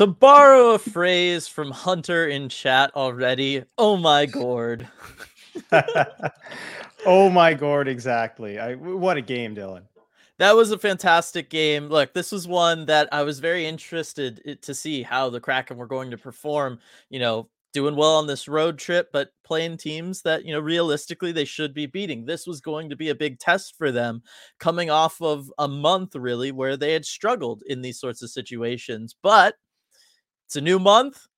To borrow a phrase from Hunter in chat already, oh my gourd. oh my gourd, exactly. I what a game, Dylan. That was a fantastic game. Look, this was one that I was very interested to see how the Kraken were going to perform. You know, doing well on this road trip, but playing teams that, you know, realistically they should be beating. This was going to be a big test for them coming off of a month, really, where they had struggled in these sorts of situations. But it's a new month,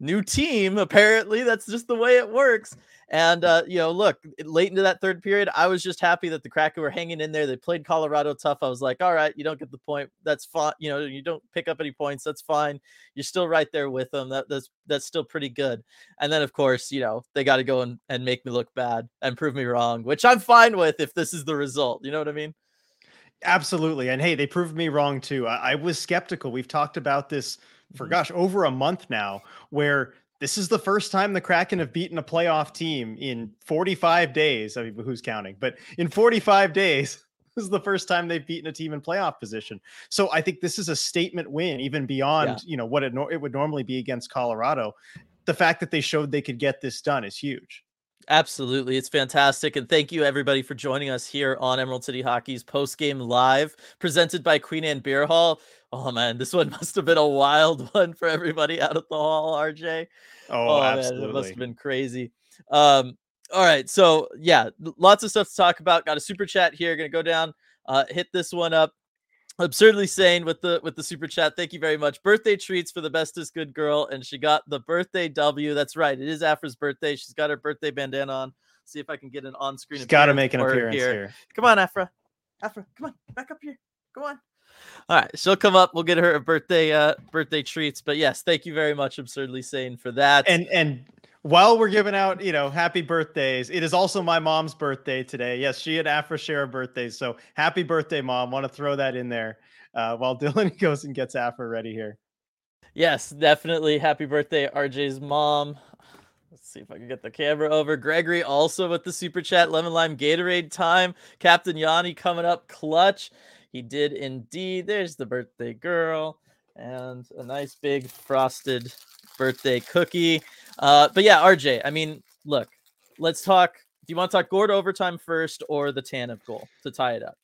new team. Apparently, that's just the way it works. And uh, you know, look, late into that third period, I was just happy that the Kraken were hanging in there. They played Colorado tough. I was like, all right, you don't get the point. That's fine. You know, you don't pick up any points. That's fine. You're still right there with them. That, that's that's still pretty good. And then, of course, you know, they got to go and, and make me look bad and prove me wrong, which I'm fine with if this is the result. You know what I mean? Absolutely. And hey, they proved me wrong too. I, I was skeptical. We've talked about this for mm-hmm. gosh, over a month now, where this is the first time the Kraken have beaten a playoff team in 45 days. I mean, who's counting? But in 45 days, this is the first time they've beaten a team in playoff position. So I think this is a statement win, even beyond yeah. you know what it, it would normally be against Colorado. The fact that they showed they could get this done is huge. Absolutely. It's fantastic. And thank you, everybody, for joining us here on Emerald City Hockey's post game live, presented by Queen Anne Beer Hall. Oh, man, this one must have been a wild one for everybody out at the hall, RJ. Oh, oh absolutely. Man, it must have been crazy. Um, all right. So, yeah, lots of stuff to talk about. Got a super chat here. Going to go down, uh, hit this one up absurdly sane with the with the super chat thank you very much birthday treats for the bestest good girl and she got the birthday w that's right it is afra's birthday she's got her birthday bandana on see if i can get an on-screen she's got to make an appearance here. here. come on afra afra come on back up here come on all right she'll come up we'll get her a birthday uh birthday treats but yes thank you very much absurdly sane for that and and while we're giving out, you know, happy birthdays, it is also my mom's birthday today. Yes, she and Afra share birthdays. So happy birthday, mom. Want to throw that in there uh, while Dylan goes and gets Afra ready here. Yes, definitely. Happy birthday, RJ's mom. Let's see if I can get the camera over. Gregory also with the super chat. Lemon lime Gatorade time. Captain Yanni coming up clutch. He did indeed. There's the birthday girl and a nice big frosted birthday cookie. Uh, but yeah, RJ, I mean, look, let's talk. Do you want to talk Gourde overtime first or the Tanev goal to tie it up?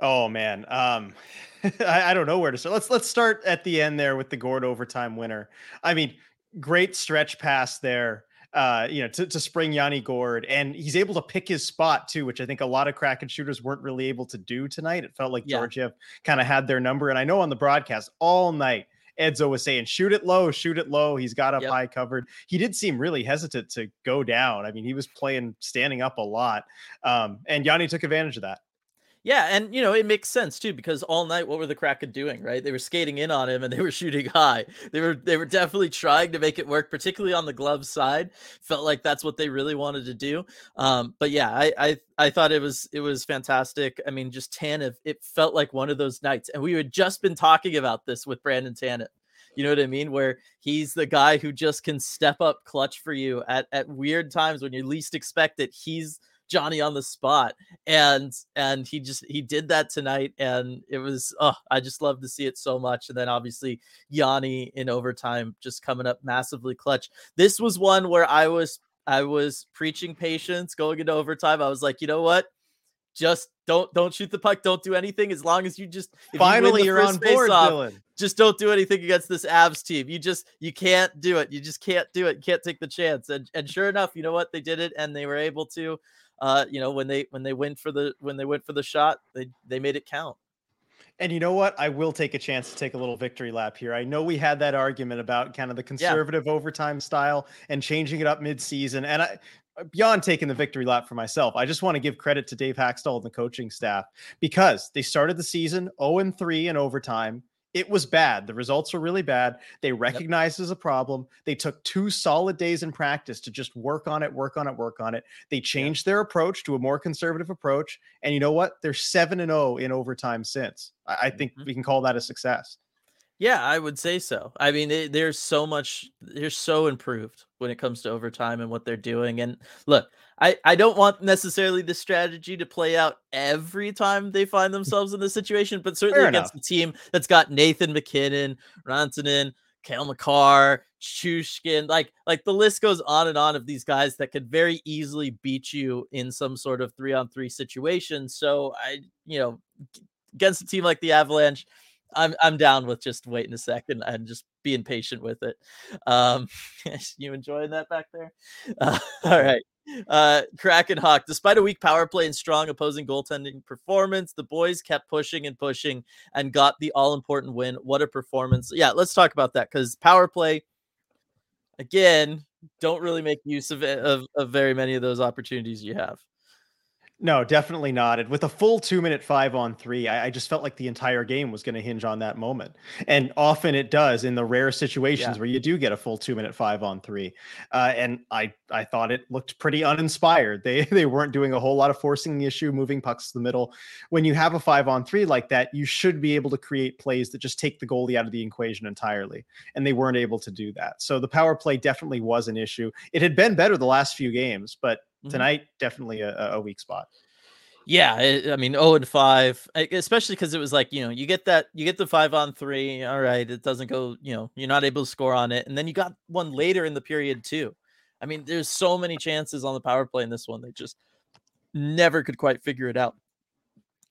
Oh man, um, I, I, don't know where to start. Let's let's start at the end there with the Gourde overtime winner. I mean, great stretch pass there. Uh, you know, to, to spring Yanni Gourde, and he's able to pick his spot too, which I think a lot of Kraken shooters weren't really able to do tonight. It felt like yeah. Georgiev kind of had their number, and I know on the broadcast all night Edzo was saying, shoot it low, shoot it low. He's got up yep. high covered. He did seem really hesitant to go down. I mean, he was playing standing up a lot. Um, and Yanni took advantage of that. Yeah, and you know it makes sense too because all night what were the Kraken doing? Right, they were skating in on him and they were shooting high. They were they were definitely trying to make it work, particularly on the glove side. Felt like that's what they really wanted to do. Um, but yeah, I, I I thought it was it was fantastic. I mean, just Tanev, it felt like one of those nights, and we had just been talking about this with Brandon Tanev. You know what I mean? Where he's the guy who just can step up clutch for you at at weird times when you least expect it. He's Johnny on the spot. And and he just he did that tonight and it was oh I just love to see it so much. And then obviously Yanni in overtime just coming up massively clutch. This was one where I was I was preaching patience going into overtime. I was like, you know what? Just don't don't shoot the puck. Don't do anything as long as you just finally you are on board, off, Dylan. Just don't do anything against this Avs team. You just you can't do it. You just can't do it. You can't take the chance. And and sure enough, you know what? They did it, and they were able to uh, you know, when they when they went for the when they went for the shot, they they made it count. And you know what? I will take a chance to take a little victory lap here. I know we had that argument about kind of the conservative yeah. overtime style and changing it up mid-season. And I beyond taking the victory lap for myself, I just want to give credit to Dave Hakstol and the coaching staff because they started the season 0 3 in overtime it was bad. The results were really bad. They recognized yep. as a problem. They took two solid days in practice to just work on it, work on it, work on it. They changed their approach to a more conservative approach. And you know what? They're 7 and 0 in overtime since. I, think mm-hmm. we can call that a success. Yeah, I would say so. I mean, it, there's so much, they're so improved when it comes to overtime and what they're doing. And look, I, I don't want necessarily the strategy to play out every time they find themselves in this situation, but certainly Fair against enough. a team that's got Nathan MacKinnon, Rantanen, Cale Makar, Chushkin, like like the list goes on and on of these guys that could very easily beat you in some sort of three on three situation. So I, you know, against a team like the Avalanche, I'm I'm down with just waiting a second and just being patient with it. Um, you enjoying that back there? Uh, all right. Uh, Kraken Hawk, despite a weak power play and strong opposing goaltending performance, the boys kept pushing and pushing and got the all important win. What a performance! Yeah, let's talk about that because power play, again, don't really make use of, of of very many of those opportunities you have. No, definitely not. And with a full two minute five on three, I, I just felt like the entire game was going to hinge on that moment. And often it does in the rare situations yeah. where you do get a full two minute five on three. Uh, and I, I thought it looked pretty uninspired. They, they weren't doing a whole lot of forcing the issue, moving pucks to the middle. When you have a five on three like that, you should be able to create plays that just take the goalie out of the equation entirely. And they weren't able to do that. So the power play definitely was an issue. It had been better the last few games, but. Tonight definitely a, a weak spot. Yeah, it, I mean, oh and five, especially because it was like you know you get that you get the five on three. All right, it doesn't go. You know, you're not able to score on it, and then you got one later in the period too. I mean, there's so many chances on the power play in this one. They just never could quite figure it out.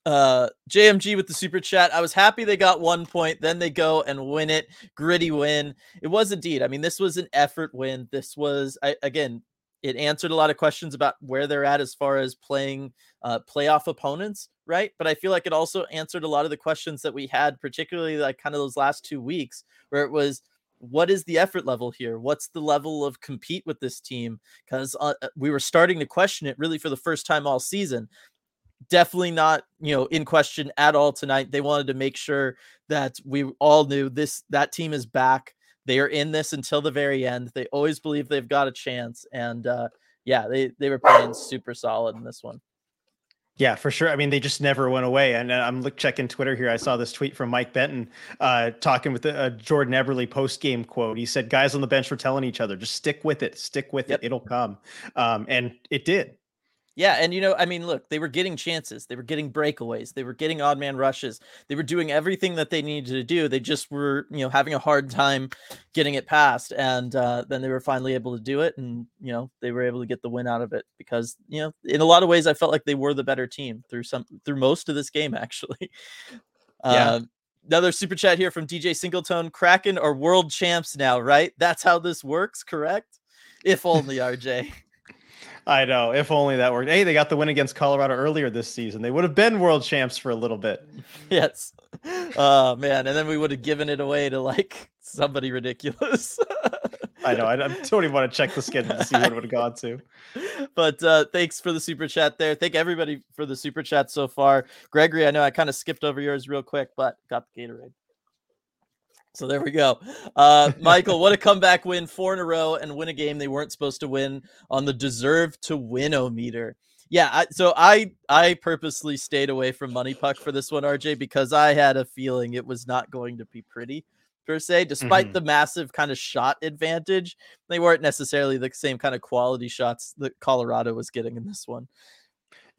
Uh, JMG with the super chat. I was happy they got one point. Then they go and win it. Gritty win. It was indeed. I mean, this was an effort win. This was I, again it answered a lot of questions about where they're at as far as playing uh, playoff opponents, right? But I feel like it also answered a lot of the questions that we had, particularly like kind of those last two weeks, where it was, what is the effort level here? What's the level of compete with this team? Because uh, uh, we were starting to question it really for the first time all season. Definitely not, you know, in question at all tonight. They wanted to make sure that we all knew this that team is back they are in this until the very end. They always believe they've got a chance, and uh, yeah, they they were playing super solid in this one. Yeah, for sure. I mean, they just never went away. And uh, I'm look, checking Twitter here. I saw this tweet from Mike Benton uh, talking with Jordan Eberle post game quote. He said, "Guys on the bench were telling each other, just stick with it, stick with yep. it, it'll come," um, and it did. Yeah, and you know, I mean, look, they were getting chances, they were getting breakaways, they were getting odd man rushes, they were doing everything that they needed to do. They just were, you know, having a hard time getting it past, and uh, then they were finally able to do it, and you know, they were able to get the win out of it because you know, in a lot of ways, I felt like they were the better team through some through most of this game, actually. Yeah. Um, another super chat here from DJ Singleton: Kraken are world champs now, right? That's how this works, correct? If only, RJ. I know. If only that worked. Hey, they got the win against Colorado earlier this season. They would have been world champs for a little bit. Yes. Oh man, and then we would have given it away to like somebody ridiculous. I know. I, don't even want to check the schedule to see what it would have gone to. But uh, thanks for the super chat there. Thank everybody for the super chat so far. Gregory, I know I kind of skipped over yours real quick, but got the Gatorade. So there we go. Uh, Michael, what a comeback win, four in a row, and win a game they weren't supposed to win on the deserve to win o meter. Yeah, I, so I I purposely stayed away from money puck for this one, RJ, because I had a feeling it was not going to be pretty per se. Despite mm-hmm. the massive kind of shot advantage, they weren't necessarily the same kind of quality shots that Colorado was getting in this one.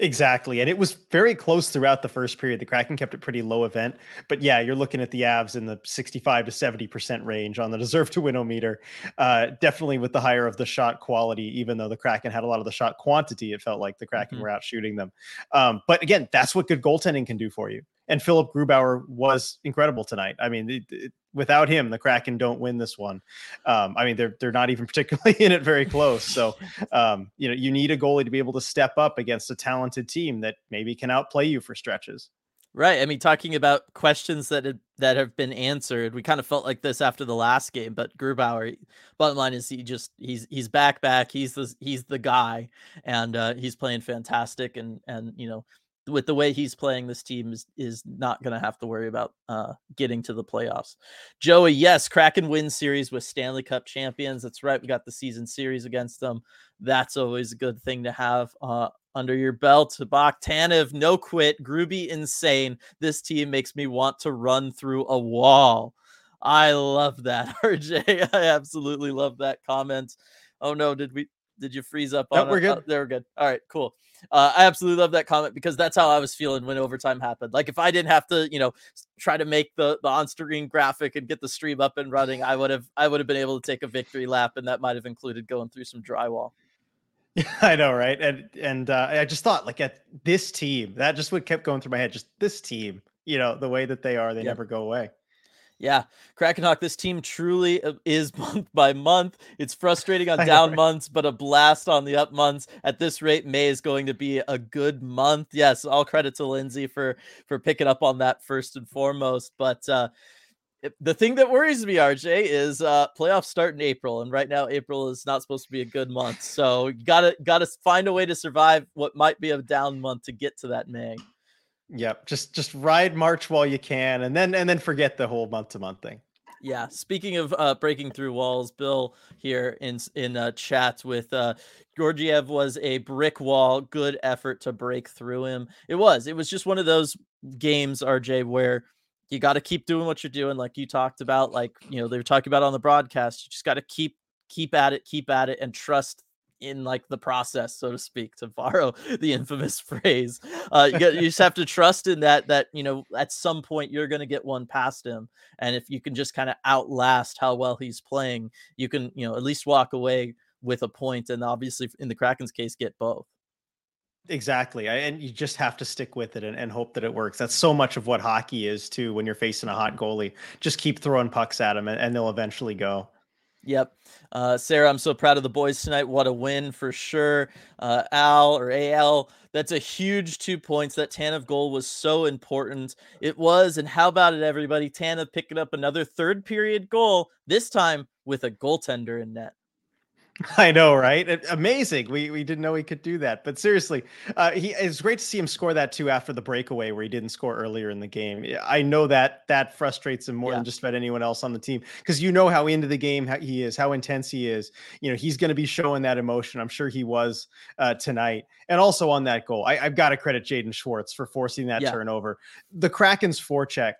Exactly. And it was very close throughout the first period. The Kraken kept it pretty low event. But yeah, you're looking at the Avs in the 65 to 70% range on the deserve to win meter. Uh, definitely with the higher of the shot quality, even though the Kraken had a lot of the shot quantity, it felt like the Kraken mm-hmm. were out shooting them. Um, but again, that's what good goaltending can do for you. And Philipp Grubauer was incredible tonight. I mean, it, it, without him, the Kraken don't win this one. Um, I mean, they're they're not even particularly in it very close. So, um, you know, you need a goalie to be able to step up against a talented team that maybe can outplay you for stretches. Right. I mean, talking about questions that have, that have been answered, we kind of felt like this after the last game. But Grubauer, bottom line is he just he's he's back back. He's the he's the guy, and uh, he's playing fantastic. And and you know with the way he's playing, this team is, is not going to have to worry about uh, getting to the playoffs. Joey, yes, Kraken win series with Stanley Cup champions. That's right. We got the season series against them. That's always a good thing to have uh, under your belt. Bach Tanev, no quit. Gruby, insane. This team makes me want to run through a wall. I love that, RJ. I absolutely love that comment. Oh no, did we Did you freeze up on? No, we're good. Oh, they're good. All right, cool. Uh, I absolutely love that comment because that's how I was feeling when overtime happened. Like if I didn't have to, you know, try to make the the on screen graphic and get the stream up and running, I would have I would have been able to take a victory lap, and that might have included going through some drywall. I know, right? And and uh, I just thought, like, at this team, that just what kept going through my head. Just this team, you know, the way that they are, they yep. never go away. Yeah, Krakenhawk, this team truly uh, is month by month. It's frustrating on down months, but a blast on the up months. At this rate, May is going to be a good month. Yes, all credit to Lindsay for for picking up on that first and foremost. But uh, the thing that worries me, RJ, is uh, playoffs start in April, and right now April is not supposed to be a good month. So you gotta gotta find a way to survive what might be a down month to get to that May. Yep, just just ride March while you can, and then and then forget the whole month to month thing. Yeah. Speaking of uh, breaking through walls, Bill here in in uh, chat with uh, Georgiev was a brick wall. Good effort to break through him. It was. It was just one of those games, RJ, where you got to keep doing what you're doing, like you talked about. Like you know they were talking about on the broadcast. You just got to keep keep at it, keep at it, and trust in like the process, so to speak, to borrow the infamous phrase. Uh, you, you just have to trust in that that you know at some point you're going to get one past him, and if you can just kind of outlast how well he's playing, you can you know at least walk away with a point, and obviously in the Kraken's case, get both. Exactly. And you just have to stick with it and, and, hope that it works. That's so much of what hockey is, too, when you're facing a hot goalie. Just keep throwing pucks at them and, and they'll eventually go. Yep. Uh, Sarah, I'm so proud of the boys tonight. What a win for sure. Uh, Al or AL, that's a huge two points. That Tanev goal was so important. It was. And how about it, everybody? Tanev picking up another third period goal, this time with a goaltender in net. I know, right? Amazing. We we didn't know he could do that. But seriously, uh, he it's great to see him score that too after the breakaway where he didn't score earlier in the game. I know that that frustrates him more yeah. than just about anyone else on the team because you know how into the game he is, how intense he is. You know, he's going to be showing that emotion. I'm sure he was uh, tonight, and also on that goal. I, have got to credit Jaden Schwartz for forcing that yeah. turnover. The Kraken's forecheck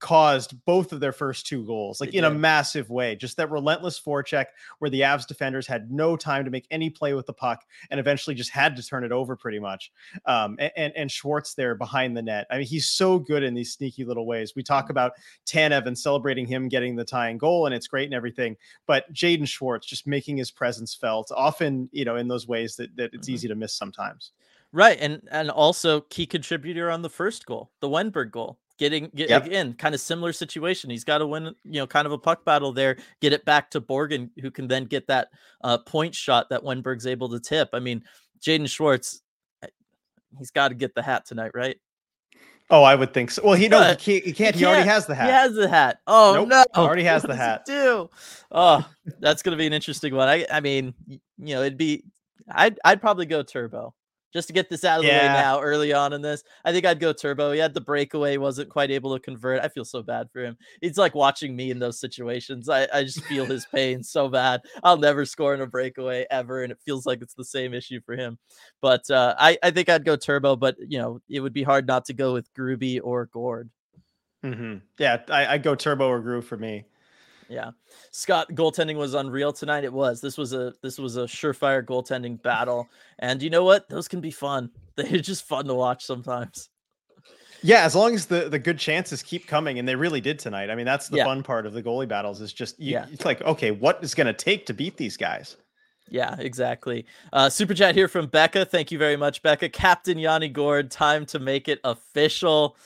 caused both of their first two goals, like in a massive way. Just that relentless forecheck where the Avs defenders had no time to make any play with the puck and eventually just had to turn it over pretty much. Um, and, and Schwartz there behind the net. I mean, he's so good in these sneaky little ways. We talk mm-hmm. about Tanev and celebrating him getting the tying goal, and it's great and everything. But Jaden Schwartz just making his presence felt often, you know, in those ways that, that it's mm-hmm. easy to miss sometimes. Right, and and also key contributor on the first goal, the Wennberg goal getting get, yep. again kind of similar situation. He's got to win, you know, kind of a puck battle there, get it back to Borgen, who can then get that uh, point shot that Wennberg's able to tip. I mean, Jaden Schwartz, eh, he's got to get the hat tonight, right? Oh, I would think so. Well, he knows he, he, can't, he, he already has the hat. He has the hat. Oh nope, no, already has the hat. Do oh, that's gonna be an interesting one. I, I mean, you know, it'd be, I'd, I'd probably go turbo just to get this out of the way now early on in this. I think I'd go turbo. He had the breakaway, wasn't quite able to convert. I feel so bad for him. It's like watching me in those situations. I, I just feel his pain so bad. I'll never score in a breakaway ever, and it feels like it's the same issue for him. But uh, I, I think I'd go turbo, but you know, it would be hard not to go with Groovy or Gourde. Mm-hmm. Yeah, I, I'd go turbo or groove for me. Yeah. Scott goaltending was unreal tonight. It was. This was a this was a surefire goaltending battle. And you know what? Those can be fun. They're just fun to watch sometimes. Yeah, as long as the the good chances keep coming, and they really did tonight. I mean, that's the yeah. fun part of the goalie battles is just you, yeah. it's like, okay, what is going to take to beat these guys? Yeah, exactly. Uh, super chat here from Becca. Thank you very much, Becca. Captain Yanni Gourde, time to make it official.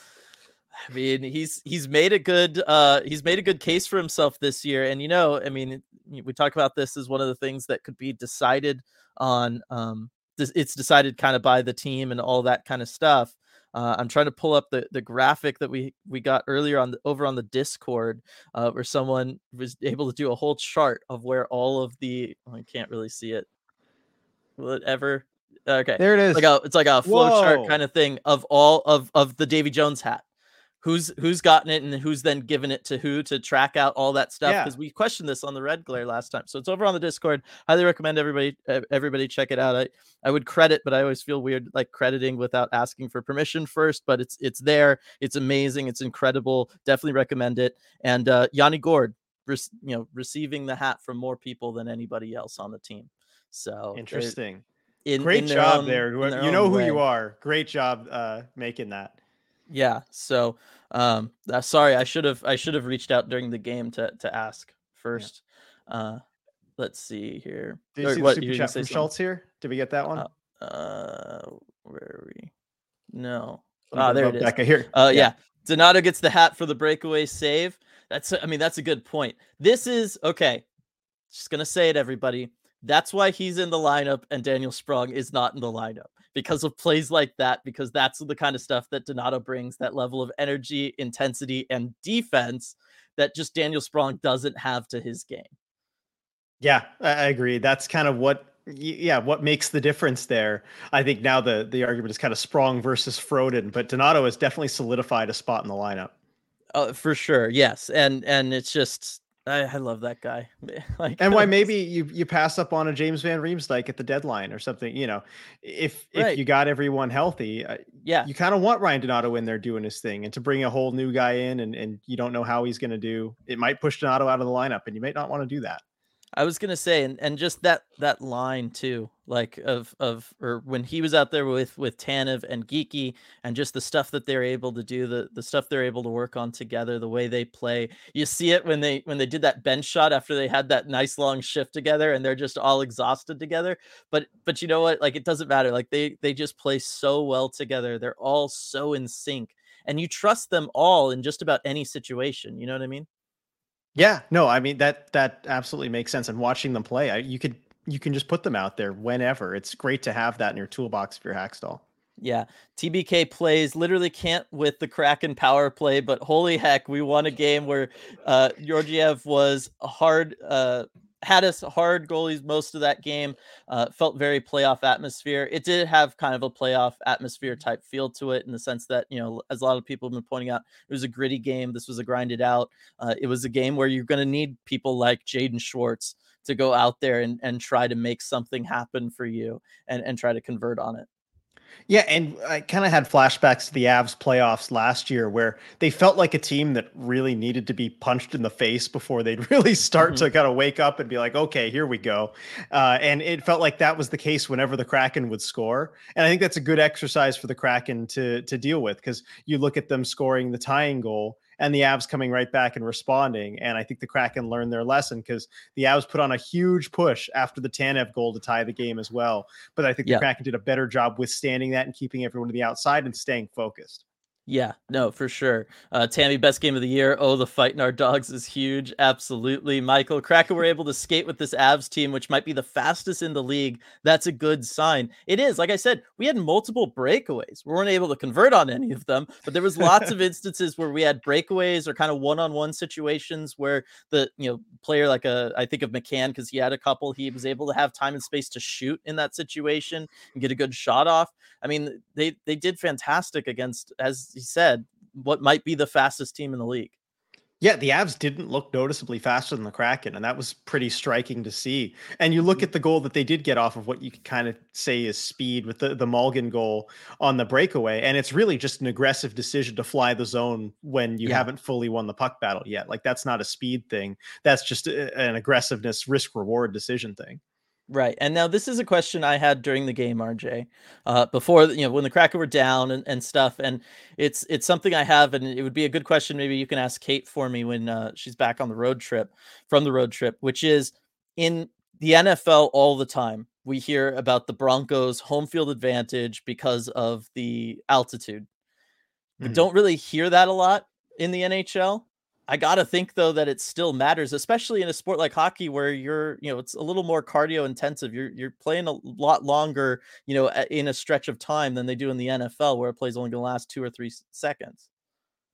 I mean, he's he's made a good uh he's made a good case for himself this year, and you know, I mean, we talk about this as one of the things that could be decided on. Um, it's decided kind of by the team and all that kind of stuff. Uh, I'm trying to pull up the, the graphic that we we got earlier on the, over on the Discord, uh, where someone was able to do a whole chart of where all of the oh, I can't really see it. Will it ever? Okay, there it is. Like a, it's like a flow chart kind of thing of all of of the Davy Jones hat who's who's gotten it and who's then given it to who to track out all that stuff because yeah. we questioned this on the red glare last time so it's over on the discord highly recommend everybody everybody check it out i i would credit but i always feel weird like crediting without asking for permission first but it's it's there it's amazing it's incredible definitely recommend it and uh yanni gourde you know receiving the hat from more people than anybody else on the team So interesting. In, Great in job own, there. You know who way. you are. Great job uh, making that. Yeah. So um, uh, sorry, I should have I should have reached out during the game to to ask first. Yeah. Uh, let's see here. Did you or, see what, the super chat from something? Schultz here? Did we get that one? Uh, uh where are we? No. Ah, there it is. Becca here. Uh, yeah. yeah. Donato gets the hat for the breakaway save. That's I mean that's a good point. This is okay. Just gonna say it, everybody. That's why he's in the lineup and Daniel Sprong is not in the lineup because of plays like that. Because that's the kind of stuff that Donato brings that level of energy, intensity, and defense that just Daniel Sprong doesn't have to his game. Yeah, I agree. That's kind of what yeah, what makes the difference there? I think now the the argument is kind of Sprong versus Froden, but Donato has definitely solidified a spot in the lineup. Oh, for sure, yes, and and it's just I, I love that guy. like, and why maybe you you pass up on a James Van Riemsdyk at the deadline or something. You know, if if you got everyone healthy, uh, yeah, you kind of want Ryan Donato in there doing his thing, and to bring a whole new guy in, and and you don't know how he's going to do, it might push Donato out of the lineup, and you might not want to do that. I was gonna say, and, and just that that line too, like of of or when he was out there with with Tanev and Geeky, and just the stuff that they're able to do, the the stuff they're able to work on together, the way they play. You see it when they when they did that bench shot after they had that nice long shift together, and they're just all exhausted together. But but you know what? Like it doesn't matter. Like they they just play so well together. They're all so in sync, and you trust them all in just about any situation. You know what I mean? Yeah, no, I mean that that absolutely makes sense. And watching them play, I, you could you can just put them out there whenever. It's great to have that in your toolbox for your Hakstol. Yeah, TBK plays literally can't with the Kraken power play, but holy heck, we won a game where uh Georgiev was hard uh had us hard goalies most of that game. Uh, felt very playoff atmosphere. It did have kind of a playoff atmosphere type feel to it in the sense that, you know, as a lot of people have been pointing out, it was a gritty game. This was a grinded out. Uh, it was a game where you're going to need people like Jaden Schwartz to go out there and, and try to make something happen for you and, and try to convert on it. Yeah, and I kind of had flashbacks to the Avs playoffs last year where they felt like a team that really needed to be punched in the face before they'd really start mm-hmm. to kind of wake up and be like, okay, here we go. Uh, and it felt like that was the case whenever the Kraken would score. And I think that's a good exercise for the Kraken to to deal with because you look at them scoring the tying goal and the Avs coming right back and responding. And I think the Kraken learned their lesson because the Avs put on a huge push after the Tanev goal to tie the game as well. But I think the. Kraken did a better job withstanding that and keeping everyone to the outside and staying focused. Yeah, no, for sure. Uh, Tammy, best game of the year. Oh, the fight in our dogs is huge. Absolutely. Michael, Kraken were able to skate with this Avs team, which might be the fastest in the league. That's a good sign. It is. Like I said, we had multiple breakaways. We weren't able to convert on any of them, but there was lots of instances where we had breakaways or kind of one-on-one situations where the you know player like a I think of McCann because he had a couple. He was able to have time and space to shoot in that situation and get a good shot off. I mean, they they did fantastic against as he said, what might be the fastest team in the league. Yeah, the Avs didn't look noticeably faster than the Kraken, and that was pretty striking to see. And you look mm-hmm. at the goal that they did get off of what you could kind of say is speed with the, the Malgin goal on the breakaway. And it's really just an aggressive decision to fly the zone when you yeah. haven't fully won the puck battle yet. Like that's not a speed thing. That's just a, an aggressiveness risk reward decision thing. Right. And now this is a question I had during the game, RJ, uh, before, you know, when the Kraken were down and, and stuff. And it's, it's something I have, and it would be a good question. Maybe you can ask Kate for me when uh, she's back on the road trip from the road trip, which is in the NFL all the time. We hear about the Broncos home field advantage because of the altitude. Mm-hmm. don't really hear that a lot in the NHL. I gotta think though that it still matters, especially in a sport like hockey where you're, you know, it's a little more cardio intensive. You're you're playing a lot longer, you know, in a stretch of time than they do in the NFL, where it plays only gonna last two or three seconds.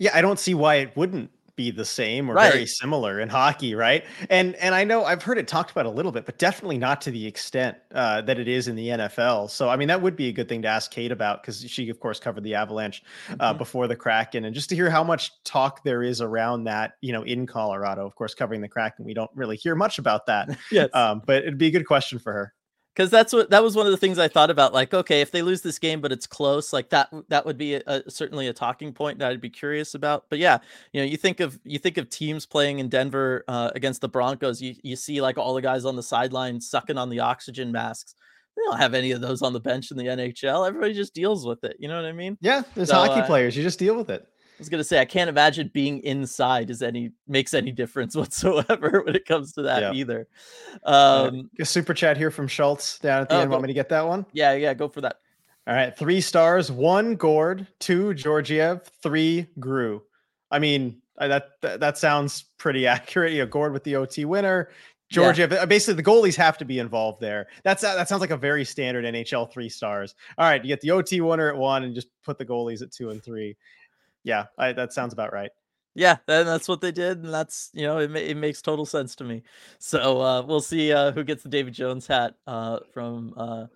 Yeah, I don't see why it wouldn't be the same or right. very similar in hockey, right? And and I know I've heard it talked about a little bit, but definitely not to the extent uh, that it is in the NFL. So I mean, that would be a good thing to ask Kate about because she, of course, covered the Avalanche uh, mm-hmm. before the Kraken, and just to hear how much talk there is around that, you know, in Colorado. Of course, covering the Kraken, we don't really hear much about that. yes, um, but it'd be a good question for her because that's what that was one of the things I thought about. Like, okay, if they lose this game, but it's close, like that that would be a, a, certainly a talking point that I'd be curious about. But yeah, you know, you think of you think of teams playing in Denver uh, against the Broncos, you you see like all the guys on the sideline sucking on the oxygen masks. They don't have any of those on the bench in the NHL. Everybody just deals with it. You know what I mean? Yeah, there's so, hockey uh, players. You just deal with it was gonna say I can't imagine being inside is any makes any difference whatsoever when it comes to that yeah. either. Um, a super chat here from Schultz down at the oh, end. Go, Want me to get that one? Yeah, yeah, go for that. All right, three stars, one Gourde, two Georgiev, three Grew. I mean, that, that that sounds pretty accurate. You know, Gourde with the OT winner, Georgiev. Yeah. Basically, the goalies have to be involved there. That's that sounds like a very standard NHL three stars. All right, you get the OT winner at one, and just put the goalies at two and three yeah, I, that sounds about right. Yeah, and that's what they did, and that's you know it, it makes total sense to me. So uh, we'll see uh, who gets the Davy Jones hat uh, from uh,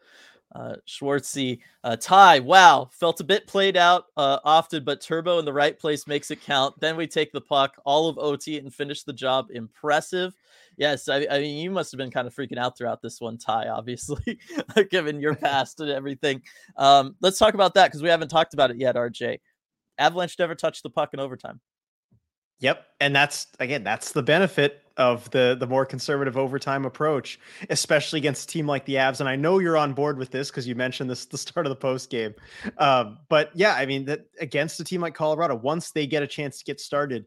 uh, Schwartzy. Uh, Ty, wow, felt a bit played out uh, often, but Turbo in the right place makes it count. Then we take the puck, all of OT, and finish the job. Impressive. Yes, I, I mean you must have been kind of freaking out throughout this one, Ty. Obviously, given your past and everything. Um, let's talk about that because we haven't talked about it yet, RJ. Avalanche never touched the puck in overtime. Yep, and that's again that's the benefit of the the more conservative overtime approach, especially against a team like the Avs. And I know you're on board with this because you mentioned this the start of the post game. Um, but yeah, I mean that against a team like Colorado, once they get a chance to get started,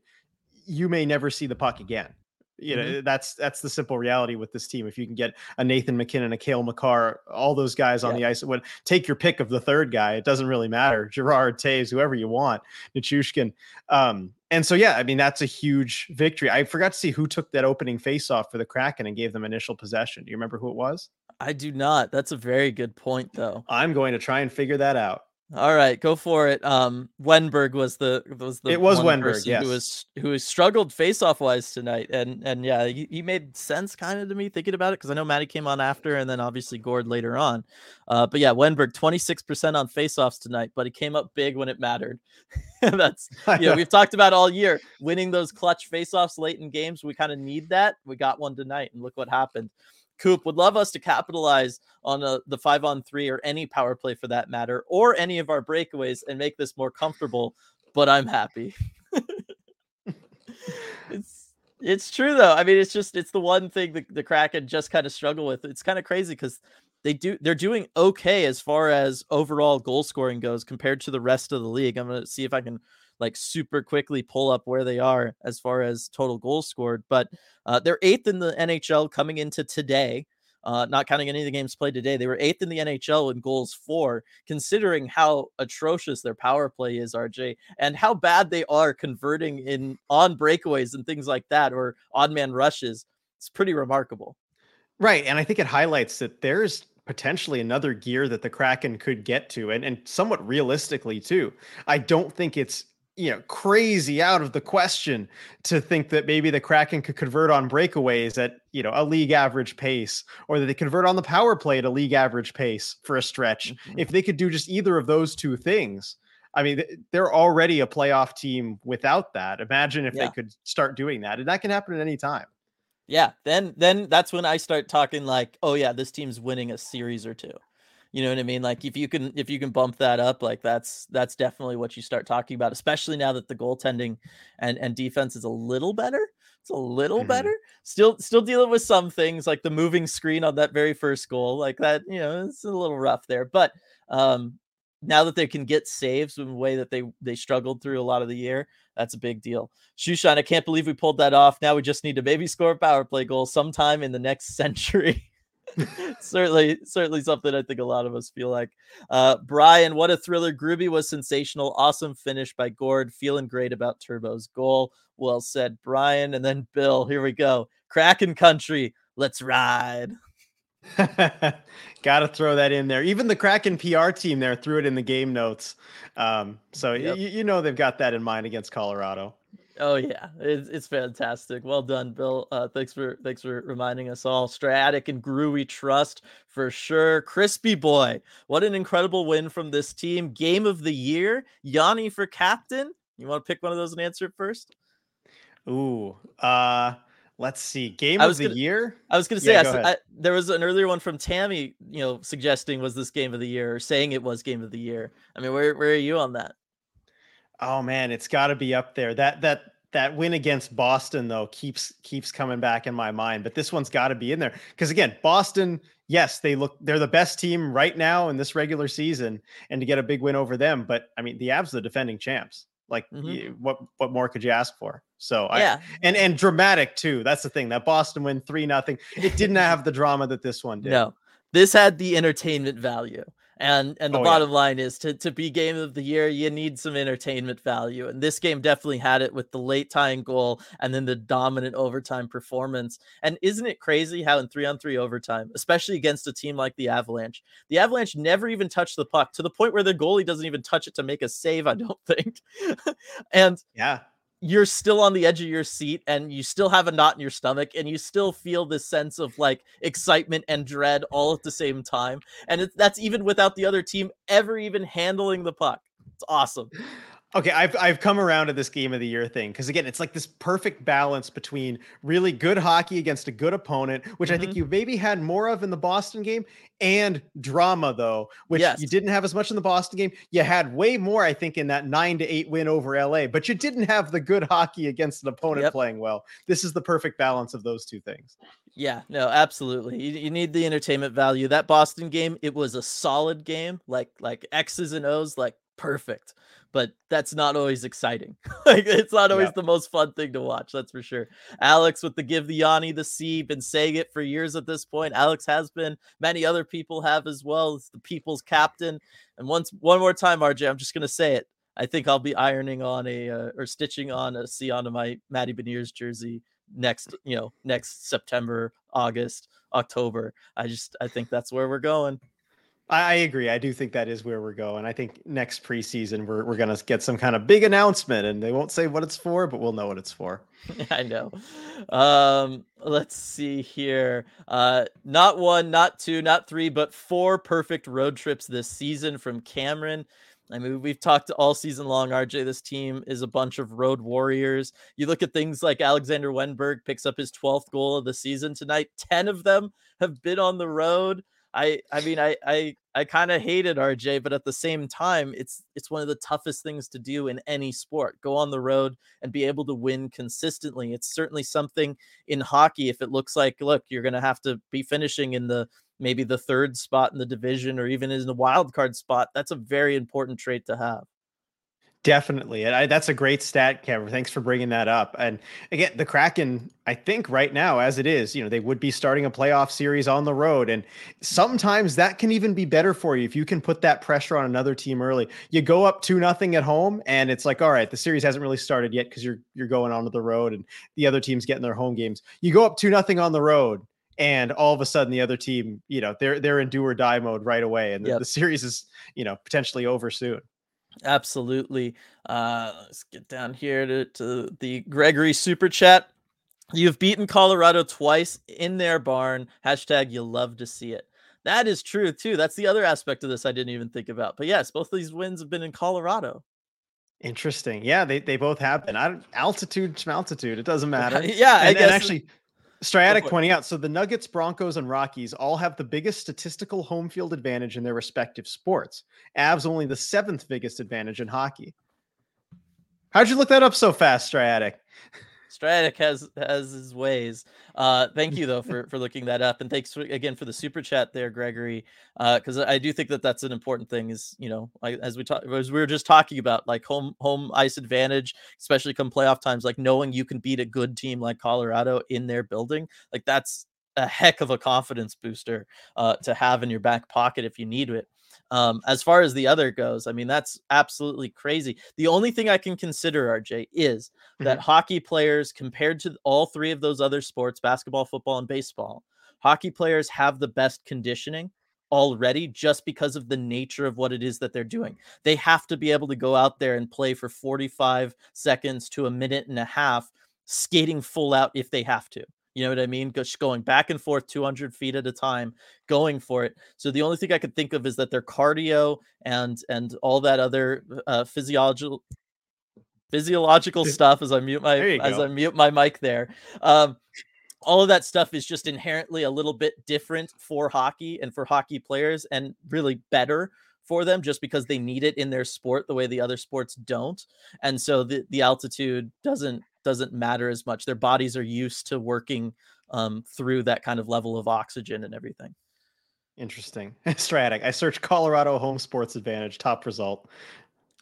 you may never see the puck again you know mm-hmm. that's that's the simple reality with this team. If you can get a nathan mackinnon a cale makar all those guys on yeah. the ice would take your pick of the third guy it doesn't really matter. Girard, Toews, whoever you want Nichushkin. um and so yeah i mean that's a huge victory. I forgot to see who took that opening face off for the kraken and gave them initial possession. Do you remember who it was? I do not. That's a very good point though. I'm going to try and figure that out all right, go for it. Um, Wennberg was the was the it was Wennberg yes. who was who has struggled face off wise tonight, and and yeah, he, he made sense kind of to me thinking about it because I know Maddie came on after, and then obviously Gourde later on. Uh, but yeah, Wennberg twenty six percent on face offs tonight, but he came up big when it mattered. That's you know we've talked about all year winning those clutch face offs late in games. We kind of need that. We got one tonight, and look what happened. Coop would love us to capitalize on a, the five on three or any power play for that matter, or any of our breakaways and make this more comfortable. But I'm happy. it's it's true though. I mean, it's just it's the one thing the, the Kraken just kind of struggle with. It's kind of crazy because they do they're doing okay as far as overall goal scoring goes compared to the rest of the league. I'm gonna see if I can like super quickly pull up where they are as far as total goals scored. But uh, they're eighth in the NHL coming into today. Uh, not counting any of the games played today, they were eighth in the NHL in goals for, considering how atrocious their power play is, RJ, and how bad they are converting in on breakaways and things like that, or odd man rushes. It's pretty remarkable. Right. And I think it highlights that there's potentially another gear that the Kraken could get to, and, and somewhat realistically, too. I don't think it's you know crazy out of the question to think that maybe the Kraken could convert on breakaways at you know a league average pace or that they convert on the power play at a league average pace for a stretch mm-hmm. if they could do just either of those two things I mean they're already a playoff team without that imagine if yeah. they could start doing that and that can happen at any time yeah then then that's when I start talking like oh yeah this team's winning a series or two you know what I mean? Like if you can if you can bump that up, like that's that's definitely what you start talking about, especially now that the goaltending and and defense is a little better. It's a little mm-hmm. better. Still still dealing with some things like the moving screen on that very first goal. Like that, you know, it's a little rough there. But um now that they can get saves in a way that they they struggled through a lot of the year, that's a big deal. Shushan, I can't believe we pulled that off. Now we just need to maybe score a power play goal sometime in the next century. certainly, certainly something I think a lot of us feel like. Uh, Brian, what a thriller! Groovy was sensational. Awesome finish by Gourde. Feeling great about Turbo's goal. Well said, Brian. And then Bill. Here we go. Kraken country. Let's ride. Got to throw that in there. Even the Kraken PR team there threw it in the game notes. Um, so yep. y- you know they've got that in mind against Colorado. Oh yeah, it's, it's fantastic. Well done, Bill. Uh, thanks for thanks for reminding us all. Stratic and Grewy trust for sure. Crispy boy, what an incredible win from this team. Game of the year, Yanni for captain. You want to pick one of those and answer it first? Ooh, uh, Let's see. Game of the gonna, year. I was going to say, yeah, I, I, there was an earlier one from Tammy, you know, suggesting was this game of the year or saying it was game of the year. I mean, where where are you on that? Oh man, it's got to be up there. That that that win against Boston though keeps keeps coming back in my mind. But this one's got to be in there because again, Boston. Yes, they look they're the best team right now in this regular season, and to get a big win over them. But I mean, the Avs are the defending champs. Like, mm-hmm. you, what what more could you ask for? So yeah, I, and and dramatic too. That's the thing. That Boston win three nothing. It didn't have the drama that this one did. No, this had the entertainment value. And and the oh, bottom yeah. line is to to be game of the year, you need some entertainment value. And this game definitely had it with the late tying goal and then the dominant overtime performance. And isn't it crazy how in three on three overtime, especially against a team like the Avalanche, the Avalanche never even touched the puck to the point where the goalie doesn't even touch it to make a save, I don't think. and yeah, you're still on the edge of your seat and you still have a knot in your stomach and you still feel this sense of like excitement and dread all at the same time. And it, that's even without the other team ever even handling the puck. It's awesome Okay, I've I've come around to this game of the year thing because again, it's like this perfect balance between really good hockey against a good opponent, which mm-hmm. I think mm-hmm. you maybe had more of in the Boston game, and drama though, which yes. you didn't have as much in the Boston game. You had way more, I think, in that nine to eight win over LA, but you didn't have the good hockey against an opponent yep. playing well. This is the perfect balance of those two things. Yeah, no, absolutely. You, you need the entertainment value. That Boston game, it was a solid game, like like X's and O's, like perfect but that's not always exciting. like it's not always yeah. the most fun thing to watch, that's for sure. Alex with the give the Yanni the C, been saying it for years at this point. Alex has been, many other people have as well. It's the people's captain. And once one more time, RJ, I'm just gonna say it. I think I'll be ironing on a uh, or stitching on a C onto my Matty Beniers jersey next, you know, next September, August, October. I just I think that's where we're going. I agree. I do think that is where we're going. I think next preseason we're we're gonna get some kind of big announcement, and they won't say what it's for, but we'll know what it's for. I know. Um, let's see here. Uh, not one, not two, not three, but four perfect road trips this season from Cameron. I mean, we've talked all season long, RJ. This team is a bunch of road warriors. You look at things like Alexander Wennberg picks up his 12th goal of the season tonight. 10 of them have been on the road. I I mean I I I kind of hated RJ, but at the same time, it's it's one of the toughest things to do in any sport. Go on the road and be able to win consistently. It's certainly something in hockey. If it looks like, look, you're going to have to be finishing in the maybe the third spot in the division or even in the wild card spot, that's a very important trait to have. Definitely. And I, that's a great stat, Kevin. Thanks for bringing that up. And again, the Kraken, I think right now, as it is, you know, they would be starting a playoff series on the road. And sometimes that can even be better for you if you can put that pressure on another team early. You go up two nothing at home, and it's like, all right, the series hasn't really started yet because you're you're going onto the road and the other team's getting their home games. You go up two nothing on the road, and all of a sudden the other team, you know, they're they're in do or die mode right away. And the, yep. the series is, you know, potentially over soon. Absolutely. Uh, let's get down here to, to the Gregory super chat. You've beaten Colorado twice in their barn. Hashtag you love to see it. That is true too. That's the other aspect of this I didn't even think about. But yes, both these wins have been in Colorado. Interesting. Yeah, they, they both have been. I, altitude, altitude, it doesn't matter. yeah, I guess. And actually, Striatic pointing out, so the Nuggets, Broncos, and Rockies all have the biggest statistical home field advantage in their respective sports. Avs only the seventh biggest advantage in hockey. How'd you look that up so fast, Striatic? Stratic has has his ways. Uh, thank you though for for looking that up, and thanks for, again for the super chat there, Gregory. Because uh, I do think that that's an important thing. Is you know, like, as we talk, as we were just talking about, like home home ice advantage, especially come playoff times, like knowing you can beat a good team like Colorado in their building, like that's a heck of a confidence booster uh, to have in your back pocket if you need it. Um, as far as the other goes, I mean, that's absolutely crazy. The only thing I can consider, RJ, is mm-hmm. that hockey players, compared to all three of those other sports basketball, football, and baseball hockey players have the best conditioning already just because of the nature of what it is that they're doing. They have to be able to go out there and play for 45 seconds to a minute and a half, skating full out if they have to. You know what I mean? Just going back and forth 200 feet at a time, going for it. So the only thing I could think of is that their cardio and and all that other uh, physiological physiological stuff as I mute my as go. I mute my mic there. Um, all of that stuff is just inherently a little bit different for hockey and for hockey players and really better for them just because they need it in their sport the way the other sports don't and so the, the altitude doesn't doesn't matter as much their bodies are used to working um, through that kind of level of oxygen and everything interesting stratic i searched colorado home sports advantage top result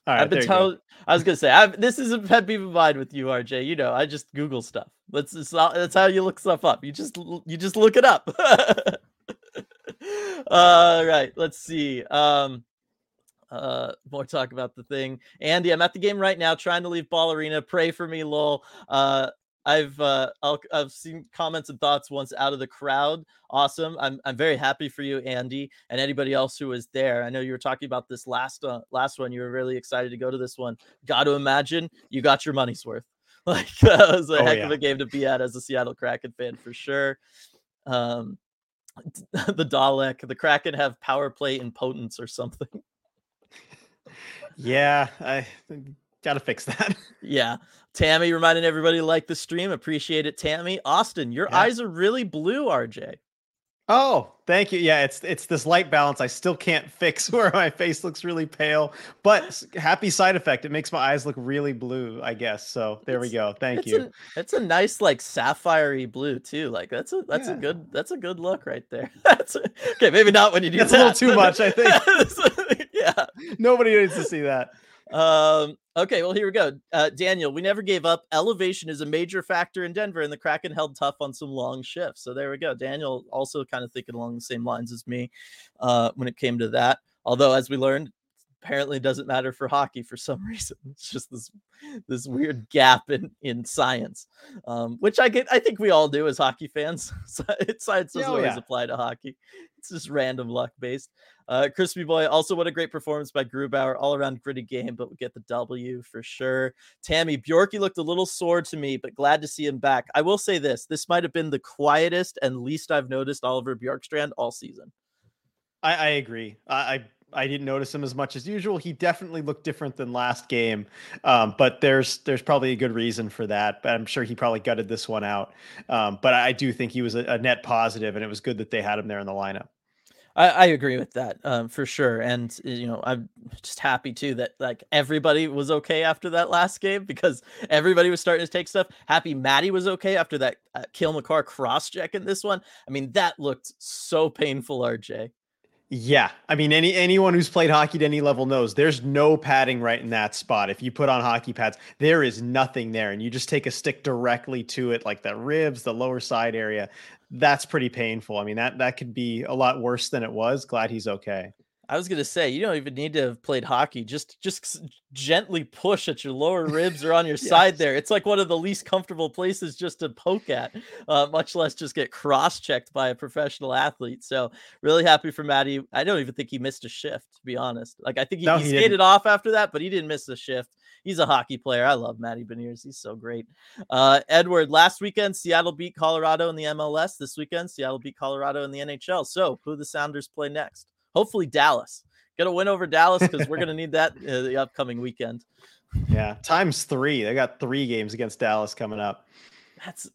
all right, I've been told. I was gonna say I've, this is a pet peeve of mine with you, RJ. You know, I just Google stuff. That's that's how you look stuff up. You just you just look it up. All right, let's see. Um, uh, more talk about the thing. Andy, I'm at the game right now, trying to leave ball arena. Pray for me, lol. Uh, I've uh, i have seen comments and thoughts once out of the crowd. Awesome. I'm I'm very happy for you, Andy, and anybody else who was there. I know you were talking about this last uh, last one. You were really excited to go to this one. Got to imagine you got your money's worth. Like that was a oh, heck yeah. of a game to be at as a Seattle Kraken fan for sure. Um, the Dalek, the Kraken have power play impotence or something. Yeah, I gotta fix that. yeah. Tammy reminding everybody to like the stream. Appreciate it, Tammy. Austin, your yeah. eyes are really blue, RJ. Oh, thank you. Yeah, it's it's this light balance I still can't fix where my face looks really pale, but happy side effect. It makes my eyes look really blue, I guess. So there it's, we go. Thank it's you. A, it's a nice like sapphire blue too. Like that's a that's yeah. a good that's a good look right there. That's a, okay. Maybe not when you do. That's that, a little too much, I think. yeah. Nobody needs to see that. Um, okay, well, here we go. Uh, Daniel, we never gave up. Elevation is a major factor in Denver, and the Kraken held tough on some long shifts. So there we go. Daniel also kind of thinking along the same lines as me uh, when it came to that. Although, as we learned, apparently doesn't matter for hockey for some reason. It's just this this weird gap in in science, um, which I get. I think we all do as hockey fans. science doesn't oh, always yeah. apply to hockey. It's just random luck based. Uh, Crispy Boy, also what a great performance by Grubauer, all around gritty game, but we get the W for sure. Tammy Bjorky looked a little sore to me, but glad to see him back. I will say this: this might have been the quietest and least I've noticed Oliver Bjorkstrand all season. I, I agree. I, I I didn't notice him as much as usual. He definitely looked different than last game, um, but there's there's probably a good reason for that. But I'm sure he probably gutted this one out. Um, but I do think he was a, a, net positive, and it was good that they had him there in the lineup. I, I agree with that um, for sure, and you know I'm just happy too that like everybody was okay after that last game because everybody was starting to take stuff. Happy Maddie was okay after that uh, Cale Makar cross check in this one. I mean that looked so painful, RJ. Yeah, I mean, any anyone who's played hockey to any level knows there's no padding right in that spot. If you put on hockey pads, there is nothing there, and you just take a stick directly to it, like the ribs, the lower side area. That's pretty painful. I mean, that that could be a lot worse than it was. Glad he's okay. I was gonna say you don't even need to have played hockey. Just just gently push at your lower ribs or on your yes. side there. It's like one of the least comfortable places just to poke at, uh, much less just get cross checked by a professional athlete. So really happy for Maddie. I don't even think he missed a shift to be honest. Like I think he, no, he, he skated off after that, but he didn't miss a shift. He's a hockey player. I love Matty Beniers. He's so great. Uh, Edward, last weekend Seattle beat Colorado in the MLS. This weekend Seattle beat Colorado in the NHL. So who the Sounders play next? Hopefully Dallas. Get a win over Dallas because we're going to need that uh, the upcoming weekend. Yeah, times three. They got three games against Dallas coming up. That's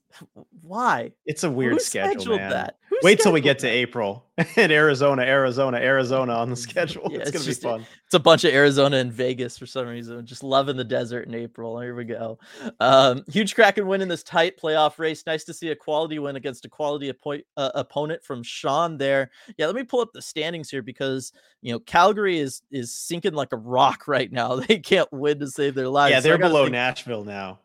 why. It's a weird Who schedule, man. That? Wait till we get to April in Arizona, Arizona, Arizona on the schedule. Yeah, it's, it's, gonna just, be fun. It's a bunch of Arizona and Vegas for some reason. Just loving the desert in April. Here we go. Um, huge Kraken win in this tight playoff race. Nice to see a quality win against a quality uh, opponent from Sean there. Yeah, let me pull up the standings here because you know Calgary is is sinking like a rock right now. They can't win to save their lives. Yeah, they're so below think- Nashville now.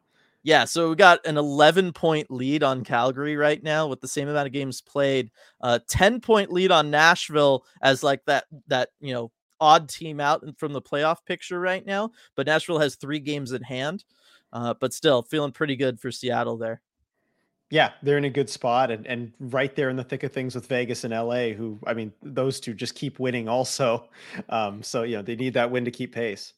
Yeah, so we got an 11 point lead on Calgary right now with the same amount of games played. Uh 10 point lead on Nashville as like that that, you know, odd team out from the playoff picture right now, but Nashville has 3 games in hand. Uh but still feeling pretty good for Seattle there. Yeah, they're in a good spot and, and right there in the thick of things with Vegas and LA, who I mean, those two just keep winning also. Um, so you know, they need that win to keep pace.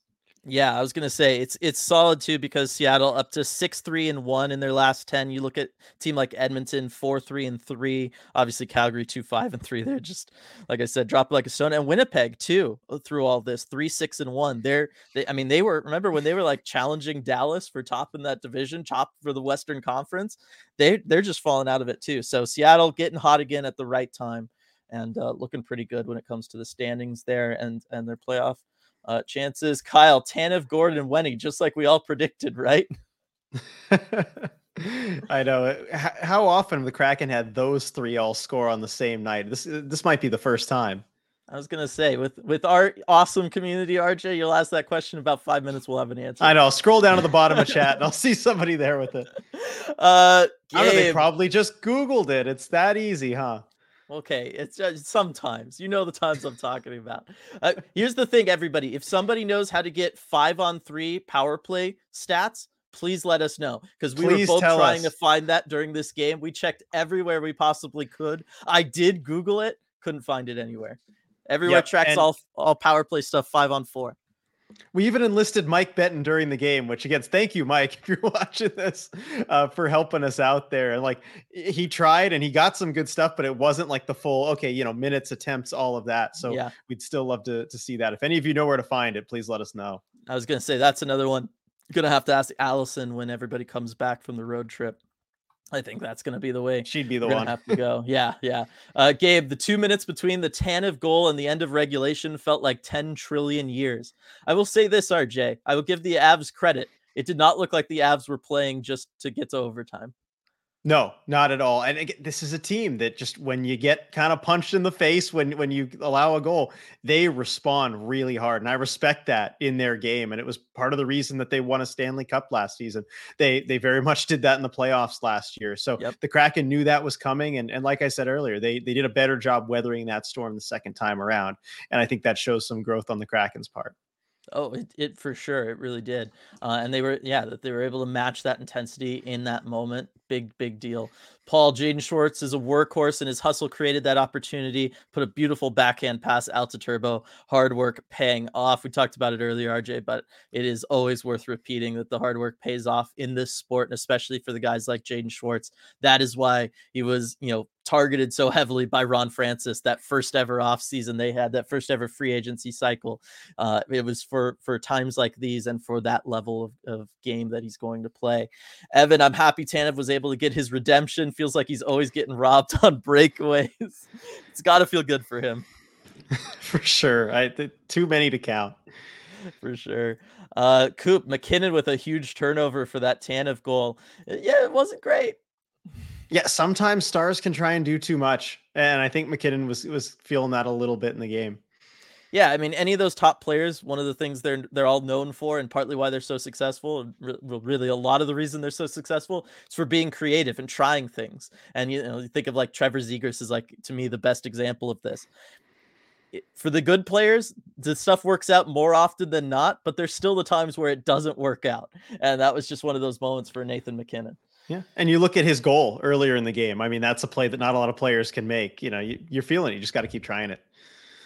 Yeah, I was gonna say it's it's solid too because Seattle up to six three and one in their last ten. You look at team like Edmonton four three and three. Obviously Calgary two five and three. They're just like I said, drop like a stone. And Winnipeg too uh, through all this three six and one. They're they, I mean they were remember when they were like challenging Dallas for top in that division, top for the Western Conference. They they're just falling out of it too. So Seattle getting hot again at the right time and uh, looking pretty good when it comes to the standings there and and their playoff uh, chances, Kyle, Tanev, Gourde, and Wenny, just like we all predicted, right? I know. How often the Kraken had those three all score on the same night? This this might be the first time. I was gonna say with with our awesome community, RJ, you'll ask that question about five minutes. We'll have an answer. I know. Scroll down to the bottom of chat, and I'll see somebody there with it. Uh, I know they probably just Googled it. It's that easy, huh? Okay, it's just sometimes you know the times I'm talking about. Uh, here's the thing, everybody: if somebody knows how to get five on three power play stats, please let us know because we please were both trying us. to find that during this game. We checked everywhere we possibly could. I did Google it, couldn't find it anywhere. Everywhere yep, tracks and- all all power play stuff five on four. We even enlisted Mike Benton during the game, which again, thank you, Mike, if you're watching this, uh, for helping us out there. And like he tried and he got some good stuff, but it wasn't like the full, okay, you know, minutes, attempts, all of that. So yeah. we'd still love to to see that. If any of you know where to find it, please let us know. I was gonna say that's another one. Gonna have to ask Allison when everybody comes back from the road trip. I think that's going to be the way she'd be the one. Have to go. yeah, yeah. Uh, Gabe, the two minutes between the Tanev goal and the end of regulation felt like 10 trillion years. I will say this, RJ. I will give the Avs credit. It did not look like the Avs were playing just to get to overtime. No, not at all. And again, this is a team that just when you get kind of punched in the face when when you allow a goal, they respond really hard, and I respect that in their game. And it was part of the reason that they won a Stanley Cup last season. They they very much did that in the playoffs last year. So yep. the Kraken knew that was coming, and and like I said earlier, they they did a better job weathering that storm the second time around, and I think that shows some growth on the Kraken's part. Oh, it, it for sure, it really did, uh, and they were yeah that they were able to match that intensity in that moment. Big big deal. Paul Jaden Schwartz is a workhorse, and his hustle created that opportunity. Put a beautiful backhand pass out to Turbo. Hard work paying off. We talked about it earlier, RJ, but it is always worth repeating that the hard work pays off in this sport, and especially for the guys like Jaden Schwartz. That is why he was, you know, targeted so heavily by Ron Francis that first ever off season they had that first ever free agency cycle. Uh, it was for for times like these and for that level of, of game that he's going to play. Evan, I'm happy Tanev was able to get his redemption feels like he's always getting robbed on breakaways. it's got to feel good for him. for sure. I too many to count. For sure. Uh Coop MacKinnon with a huge turnover for that Tanev goal. Yeah, it wasn't great. Yeah, sometimes stars can try and do too much, and I think MacKinnon was was feeling that a little bit in the game. Yeah, I mean, any of those top players, one of the things they're they're all known for, and partly why they're so successful, really a lot of the reason they're so successful, is for being creative and trying things. And you know, you think of like Trevor Zegras is like to me the best example of this. For the good players, the stuff works out more often than not, but there's still the times where it doesn't work out, and that was just one of those moments for Nathan MacKinnon. Yeah, and you look at his goal earlier in the game. I mean, that's a play that not a lot of players can make. You know, you, you're feeling it. You just got to keep trying it.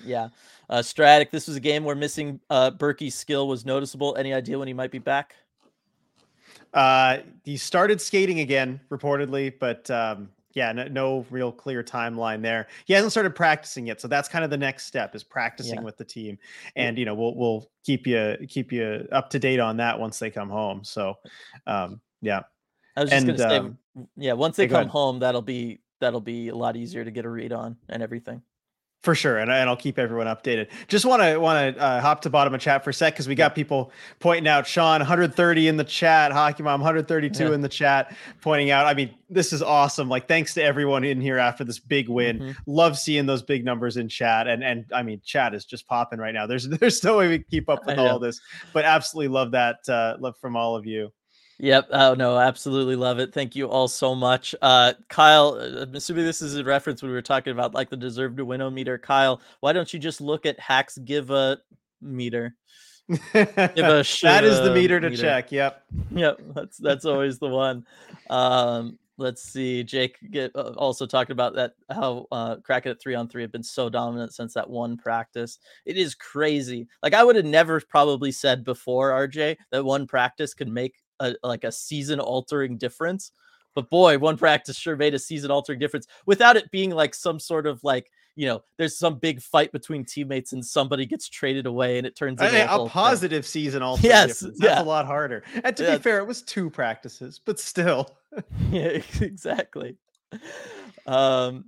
Yeah. Uh, Stratic, this was a game where missing uh, Burky's skill was noticeable. Any idea when he might be back? Uh, he started skating again, reportedly, but um, yeah, no, no, real clear timeline there. He hasn't started practicing yet, so that's kind of the next step is practicing yeah. with the team, and you know we'll we'll keep you keep you up to date on that once they come home. So, um, yeah. I was just and, gonna say, um, yeah, once they come home, that'll be that'll be a lot easier to get a read on and everything. For sure, and, and I'll keep everyone updated. Just want to want to uh, hop to bottom of chat for a sec because we got people pointing out Sean 130 in the chat, Hockey Mom 132 yeah. in the chat, pointing out. I mean, this is awesome. Like, thanks to everyone in here after this big win. Mm-hmm. Love seeing those big numbers in chat, and and I mean, chat is just popping right now. There's there's no way we can keep up with all this, but absolutely love that uh, love from all of you. Yep. Oh no, absolutely love it. Thank you all so much. Uh Kyle, uh, I'm assuming this is a reference when we were talking about like the deserve to win meter. Kyle, why don't you just look at hacks give a meter? give a that is the meter to meter. check. Yep. Yep. That's that's always the one. Um let's see. Jake get uh, also talking about that how uh Kraken at three on three have been so dominant since that one practice. It is crazy. Like I would have never probably said before RJ that one practice could make a like a season altering difference. But boy, one practice sure made a season altering difference without it being like some sort of like you know, there's some big fight between teammates and somebody gets traded away and it turns into a, a positive thing. season also. Yes, difference. that's yeah. a lot harder. And to yeah. be fair, it was two practices, but still. yeah, exactly. Um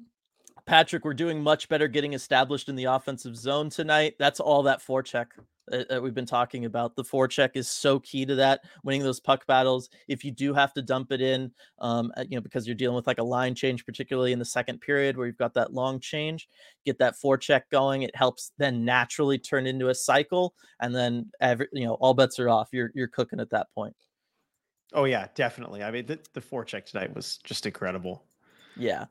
Patrick, we're doing much better getting established in the offensive zone tonight. That's all that forecheck that we've been talking about. The forecheck is so key to that, winning those puck battles. If you do have to dump it in, um, you know, because you're dealing with like a line change, particularly in the second period where you've got that long change, get that forecheck going. It helps then naturally turn into a cycle, and then every, you know, all bets are off. You're you're cooking at that point. Oh yeah, definitely. I mean, the, the forecheck tonight was just incredible. Yeah.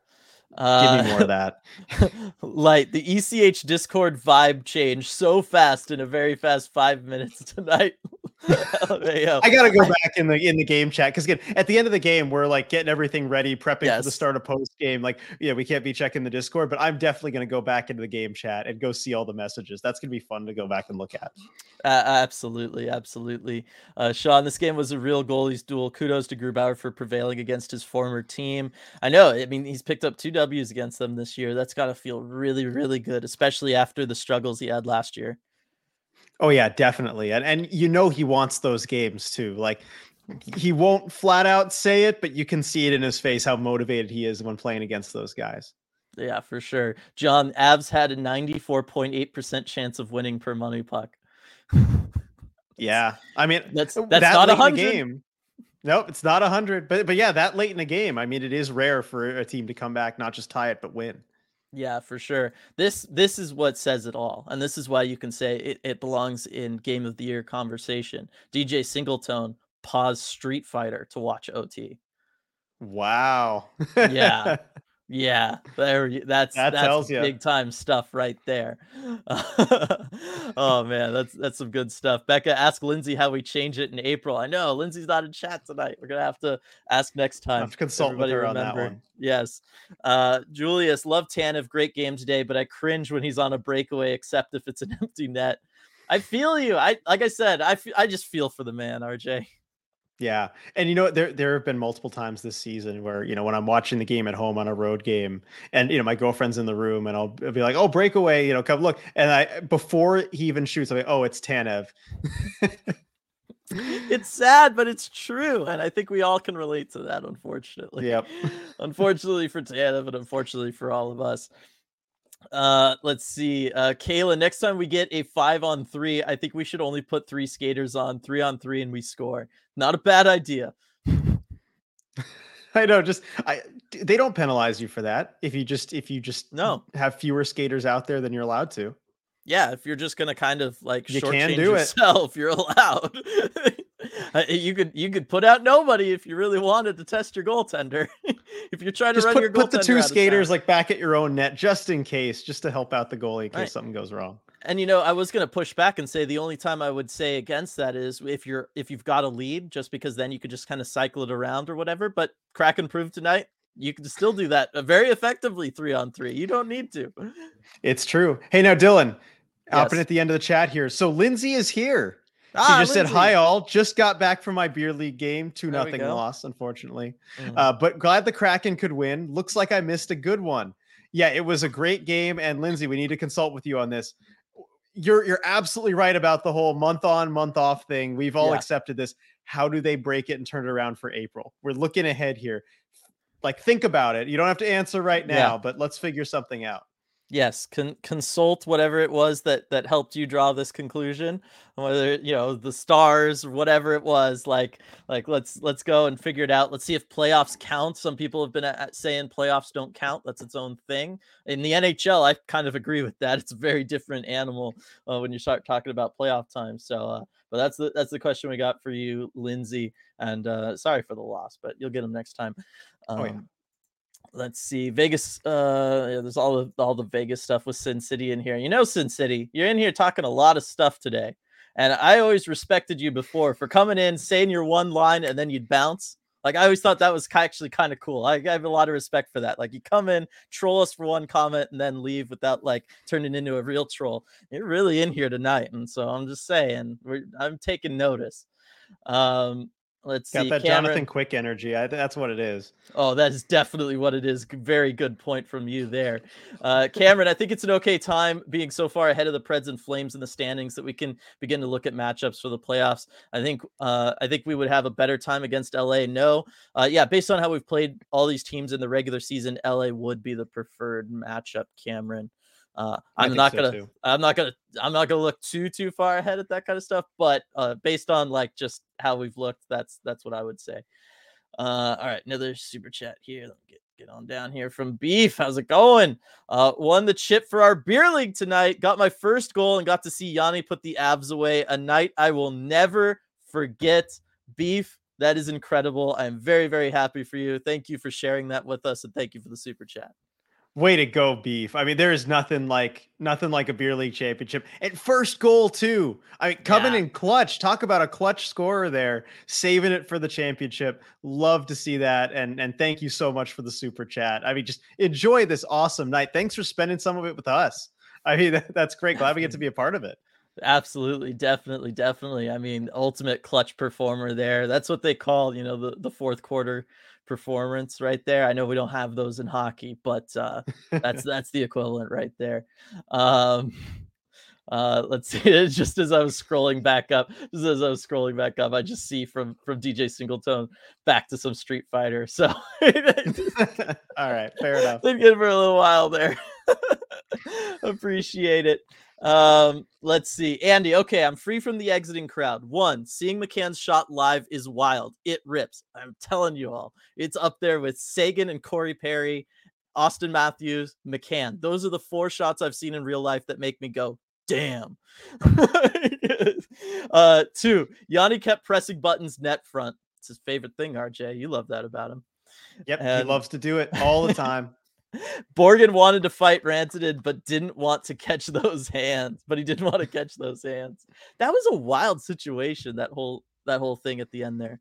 Uh, Give me more of that. Light the ECH Discord vibe changed so fast in a very fast five minutes tonight. I gotta go back in the in the game chat because again, at the end of the game, we're like getting everything ready, prepping yes. for the start of post game. Like, yeah, we can't be checking the Discord, but I'm definitely gonna go back into the game chat and go see all the messages. That's gonna be fun to go back and look at. Uh, absolutely, absolutely. Uh, Sean, this game was a real goalies duel. Kudos to Grubauer for prevailing against his former team. I know. I mean, he's picked up two W's against them this year. That's got to feel really, really good, especially after the struggles he had last year. Oh yeah, definitely. And and you know he wants those games too. Like he won't flat out say it, but you can see it in his face how motivated he is when playing against those guys. Yeah, for sure. John Avs had a 94.8% chance of winning per MoneyPuck. yeah. I mean, that's uh, that's that not a 100 game. Nope, it's not a 100. But but yeah, that late in the game, I mean, it is rare for a team to come back, not just tie it, but win. Yeah, for sure. This this is what says it all, and this is why you can say it, it belongs in game of the year conversation. DJ Singleton pause Street Fighter to watch OT. Wow. yeah. Yeah, there. That's that that's big time stuff right there. oh man, that's that's some good stuff. Becca, ask Lindsay how we change it in April. I know Lindsay's not in chat tonight. We're gonna have to ask next time. I have to consult Everybody with her remember. on that one. Yes, uh, Julius, love Tanev. Great game today, but I cringe when he's on a breakaway, except if it's an empty net. I feel you. I like I said, I I just feel for the man, RJ. Yeah. And you know, there there have been multiple times this season where, you know, when I'm watching the game at home on a road game and you know, my girlfriend's in the room and I'll, I'll be like, "Oh, breakaway, you know, come look." And I before he even shoots, I'm like, "Oh, it's Tanev." it's sad, but it's true. And I think we all can relate to that, unfortunately. Yep. unfortunately for Tanev, but unfortunately for all of us. Uh, let's see. Uh, Kayla, next time we get a five on three, I think we should only put three skaters on three on three and we score. Not a bad idea. I know. Just I, they don't penalize you for that if you just if you just no have fewer skaters out there than you're allowed to. Yeah, if you're just gonna kind of like you can do yourself, it. you're allowed. Uh, you could you could put out nobody if you really wanted to test your goaltender. if you're trying just to run put, your put the two skaters like back at your own net just in case, just to help out the goalie in case right. something goes wrong. And you know, I was gonna push back and say the only time I would say against that is if you're if you've got a lead, just because then you could just kind of cycle it around or whatever. But Kraken proved tonight you can still do that uh, very effectively three on three. You don't need to. It's true. Hey, now Dylan, yes. at the end of the chat here. So Lindsay is here. Ah, she just Lindsay. said hi all. Just got back from my beer league game. Two nothing loss, unfortunately. Mm. Uh, but glad the Kraken could win. Looks like I missed a good one. Yeah, it was a great game. And Lindsay, we need to consult with you on this you're you're absolutely right about the whole month on month off thing. We've all yeah. accepted this. How do they break it and turn it around for April? We're looking ahead here. Like think about it. You don't have to answer right now, yeah. but let's figure something out yes con- consult whatever it was that that helped you draw this conclusion whether you know the stars whatever it was like like let's let's go and figure it out. Let's see if playoffs count. Some people have been at, saying playoffs don't count. That's its own thing. In the nhl i kind of agree with that. It's a very different animal uh, when you start talking about playoff time. So uh, but that's the that's the question we got for you lindsay and uh, sorry for the loss but you'll get them next time. Um, oh, yeah. Let's see vegas uh yeah, there's all the all the vegas stuff with sin city in here you know sin city you're in here talking a lot of stuff today and i always respected you before for coming in saying your one line and then you'd bounce Like I always thought that was actually kind of cool. I, I, have a lot of respect for that. Like you come in, troll us for one comment, and then leave without like turning into a real troll. You're really in here tonight, and so I'm just saying, I'm taking notice. Um, Let's Got see. that Cameron. Jonathan Quick energy. I, that's what it is. Oh, that is definitely what it is. Very good point from you there, uh, Cameron. I think it's an okay time being so far ahead of the Preds and Flames in the standings that we can begin to look at matchups for the playoffs. I think uh, I think we would have a better time against LA. No, uh, yeah, based on how we've played all these teams in the regular season, LA would be the preferred matchup. Cameron. Uh, I'm not so gonna, too. I'm not gonna, I'm not gonna look too too far ahead at that kind of stuff. But uh, based on like just how we've looked, that's that's what I would say. Uh, all right, another super chat here. Let me get get on down here from Beef. How's it going? Uh, won the chip for our beer league tonight. Got my first goal and got to see Yanni put the Avs away. A night I will never forget. Beef, that is incredible. I'm very very happy for you. Thank you for sharing that with us, and thank you for the super chat. Way to go, beef! I mean, there is nothing like nothing like a beer league championship and first goal too. I mean, coming yeah. in clutch. Talk about a clutch scorer there, saving it for the championship. Love to see that, and and thank you so much for the super chat. I mean, just enjoy this awesome night. Thanks for spending some of it with us. I mean, that, that's great. Glad we get to be a part of it. Absolutely, definitely, definitely. I mean, ultimate clutch performer there. That's what they call, you know, the the fourth quarter performance right there. I know we don't have those in hockey, but uh, that's that's the equivalent right there. Um, uh, let's see. Just as I was scrolling back up, just as I was scrolling back up, I just see from from DJ Singleton back to some Street Fighter. So, all right, fair enough. Been good for a little while there. Appreciate it. Um, let's see. Andy, okay, I'm free from the exiting crowd. One, seeing McCann's shot live is wild. It rips. I'm telling you all. It's up there with Seguin and Corey Perry, Auston Matthews, McCann. Those are the four shots I've seen in real life that make me go, damn. uh, two, Yanni kept pressing buttons net front. It's his favorite thing, RJ. You love that about him. Yep, and... he loves to do it all the time. Borgen wanted to fight Rantanen, but didn't want to catch those hands. But he didn't want to catch those hands. That was a wild situation. That whole that whole thing at the end there.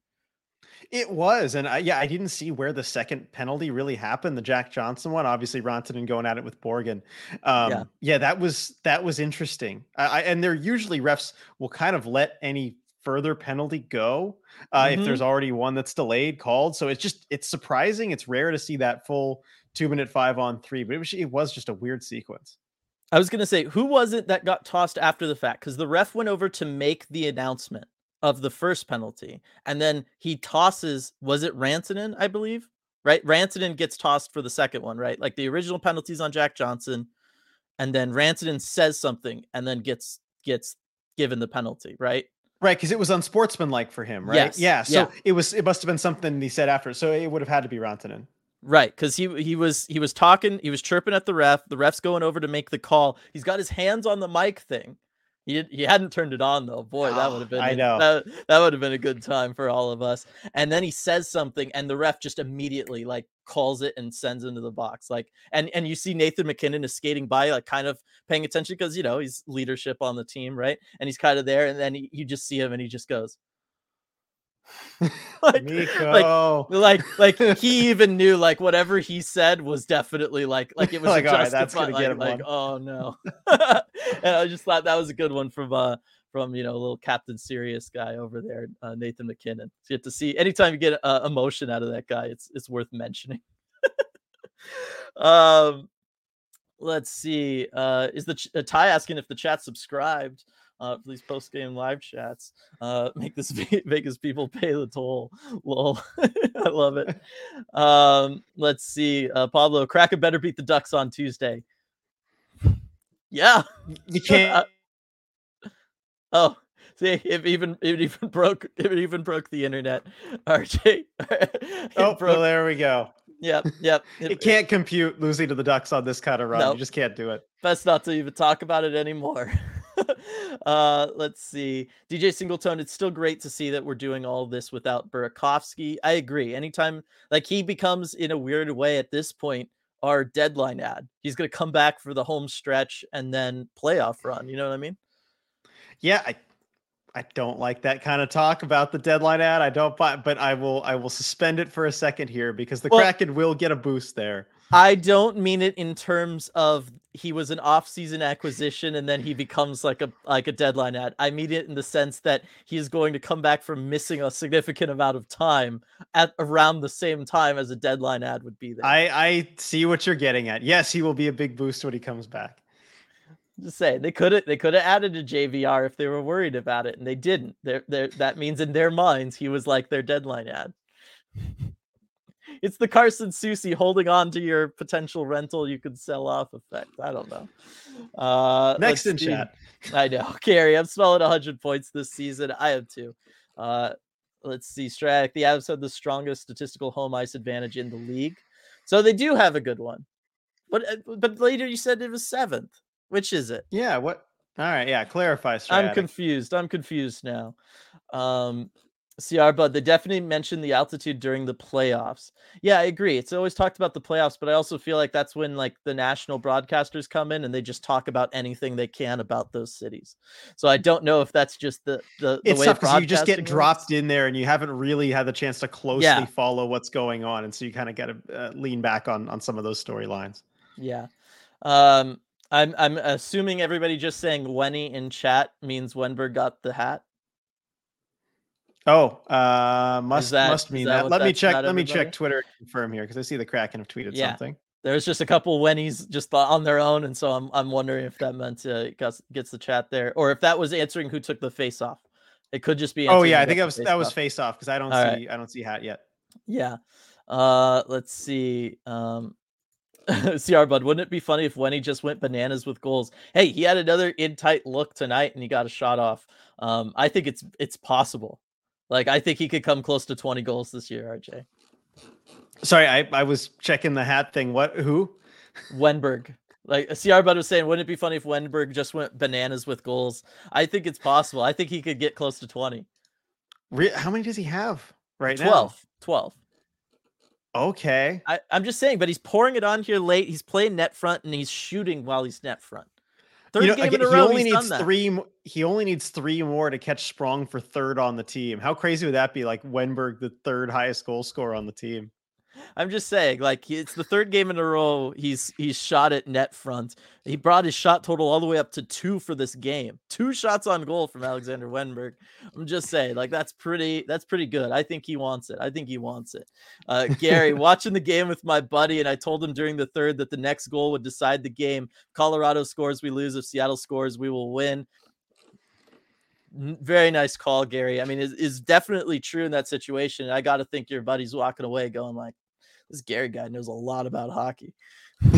It was, and I, yeah, I didn't see where the second penalty really happened. The Jack Johnson one, obviously Rantanen going at it with Borgen. Um, yeah. yeah, that was that was interesting. I, and they're usually refs will kind of let any further penalty go uh, mm-hmm. if there's already one that's delayed called. So it's just it's surprising. It's rare to see that full two minute five on three, but it was, it was just a weird sequence. I was gonna say, who was it that got tossed after the fact? Because the ref went over to make the announcement of the first penalty, and then he tosses. Was it Rantanen? I believe. Right, Rantanen gets tossed for the second one. Right, like the original penalties on Jack Johnson, and then Rantanen says something, and then gets gets given the penalty. Right. Right, because it was unsportsmanlike for him, right? Yes. Yeah. So yeah. it was. It must have been something he said after. So it would have had to be Rantanen. Right, because he he was he was talking, he was chirping at the ref. The ref's going over to make the call. He's got his hands on the mic thing. He he hadn't turned it on though. Boy, that would have ah, been I know that, that would have been a good time for all of us. And then he says something, and the ref just immediately like calls it and sends into the box. Like, and and you see Nathan MacKinnon is skating by, like kind of paying attention because you know he's leadership on the team, right? And he's kind of there, and then he, you just see him, and he just goes. like, like, like, like he even knew like whatever he said was definitely like, like it was like, justified. Right, that's gonna like, get him like, oh no. and I just thought that was a good one from uh from you know a little Captain Serious guy over there, uh, Nathan MacKinnon. So you get to see anytime you get uh, emotion out of that guy, it's it's worth mentioning. um, let's see. Uh, is the ch- uh, Ty asking if the chat subscribed? Uh, for these post game live chats. Uh, make this Vegas people pay the toll. Lol, I love it. Um, let's see, uh, Pablo Kraken better beat the Ducks on Tuesday. Yeah, you can't. Uh, oh, see, it even it even broke it even broke the internet. RJ. oh, broke. well, there we go. Yep, yep. It, it, can't compute losing to the Ducks on this kind of run. Nope. You just can't do it. Best not to even talk about it anymore. uh, let's see. DJ Singleton, it's still great to see that we're doing all this without Burakovsky. I agree. Anytime, like, he becomes in a weird way at this point our deadline add. He's going to come back for the home stretch and then playoff run. You know what I mean? Yeah. I, I don't like that kind of talk about the deadline add. I don't, but I will. I will suspend it for a second here because the well, Kraken will get a boost there. I don't mean it in terms of he was an off-season acquisition and then he becomes like a like a deadline add. I mean it in the sense that he is going to come back from missing a significant amount of time at around the same time as a deadline add would be there. I I see what you're getting at. Yes, he will be a big boost when he comes back. Just say they could have they could have added a JVR if they were worried about it, and they didn't. They're, they're, that means in their minds he was like their deadline add. It's the Carson Soucy holding on to your potential rental you could sell off effect. I don't know. Uh, Next in see. chat. I know, Gary. I'm smelling 100 points this season. I have two. Uh, let's see, Stratic. The Avs had the strongest statistical home ice advantage in the league, so they do have a good one. But uh, but later you said it was seventh. Which is it? Yeah. What? All right. Yeah. Clarify. I'm confused. I'm confused now. Um, CR Bud, they definitely mentioned the altitude during the playoffs. Yeah, I agree. It's always talked about the playoffs, but I also feel like that's when like the national broadcasters come in and they just talk about anything they can about those cities. So I don't know if that's just the the, the it's way tough you just get works. dropped in there and you haven't really had the chance to closely yeah. follow what's going on, and so you kind of got to uh, lean back on on some of those storylines. Yeah. Um, I'm I'm assuming everybody just saying Wenny in chat means Wennberg got the hat. Oh, uh, must that, must mean that. that. Let me check. Let me check Twitter confirm here because I see the Kraken have tweeted yeah. something. There's just a couple Wennies just on their own, and so I'm I'm wondering if that meant uh, gets the chat there, or if that was answering who took the face off. It could just be. Oh yeah, I think that was that was face off because I don't All see right. I don't see hat yet. Yeah. Uh, let's see. Um, CR Bud, wouldn't it be funny if Wenny just went bananas with goals? Hey, he had another in tight look tonight and he got a shot off. Um, I think it's it's possible. Like I think he could come close to 20 goals this year, RJ. Sorry, I, I was checking the hat thing. What who? Wennberg. Like uh, CR Bud was saying, wouldn't it be funny if Wennberg just went bananas with goals? I think it's possible. I think he could get close to 20. Re- How many does he have right 12, now? 12. Okay. I, am just saying, but he's pouring it on here late. He's playing net front and he's shooting while he's net front. Third you know, game again, in a row, he only needs three. He only needs three more to catch Sprong for third on the team. How crazy would that be? Like Wennberg, the third highest goal scorer on the team. I'm just saying, like it's the third game in a row he's he's shot at net front. He brought his shot total all the way up to two for this game. Two shots on goal from Alexander Wennberg. I'm just saying, like that's pretty that's pretty good. I think he wants it. I think he wants it. Uh, Gary, watching the game with my buddy, and I told him during the third that the next goal would decide the game. Colorado scores, we lose. If Seattle scores, we will win very nice call, Gary. I mean, is is definitely true in that situation. I got to think your buddy's walking away going like, this Gary guy knows a lot about hockey.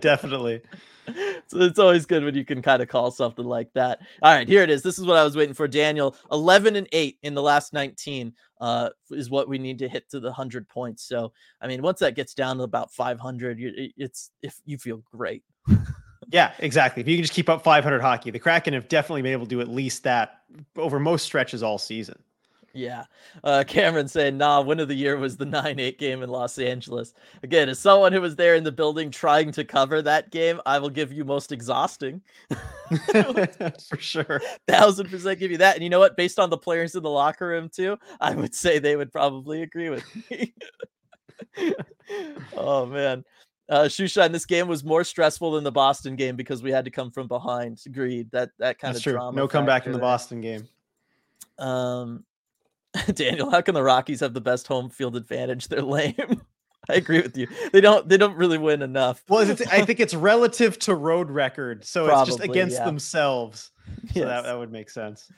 Definitely. so it's always good when you can kind of call something like that. All right, here it is. This is what I was waiting for, Daniel. 11 and 8 in the last 19 uh, is what we need to hit to the 100 points. So, I mean, once that gets down to about 500, it's if you feel great. yeah, exactly. If you can just keep up 500 hockey, the Kraken have definitely been able to do at least that over most stretches all season. Yeah. Uh, Cameron saying, nah, win of the year was the 9 8 game in Los Angeles. Again, as someone who was there in the building trying to cover that game, I will give you most exhausting. For sure. Thousand percent give you that. And you know what? Based on the players in the locker room, too, I would say they would probably agree with me. oh, man. Uh, Shushan, this game was more stressful than the Boston game because we had to come from behind. Agreed. That that kind That's of true. drama. No comeback in the Boston game. Um, Daniel, how can the Rockies have the best home field advantage? They're lame. I agree with you. They don't. They don't really win enough. Well, I think it's relative to road record, so Probably, it's just against yeah. themselves. So yes. that, that would make sense.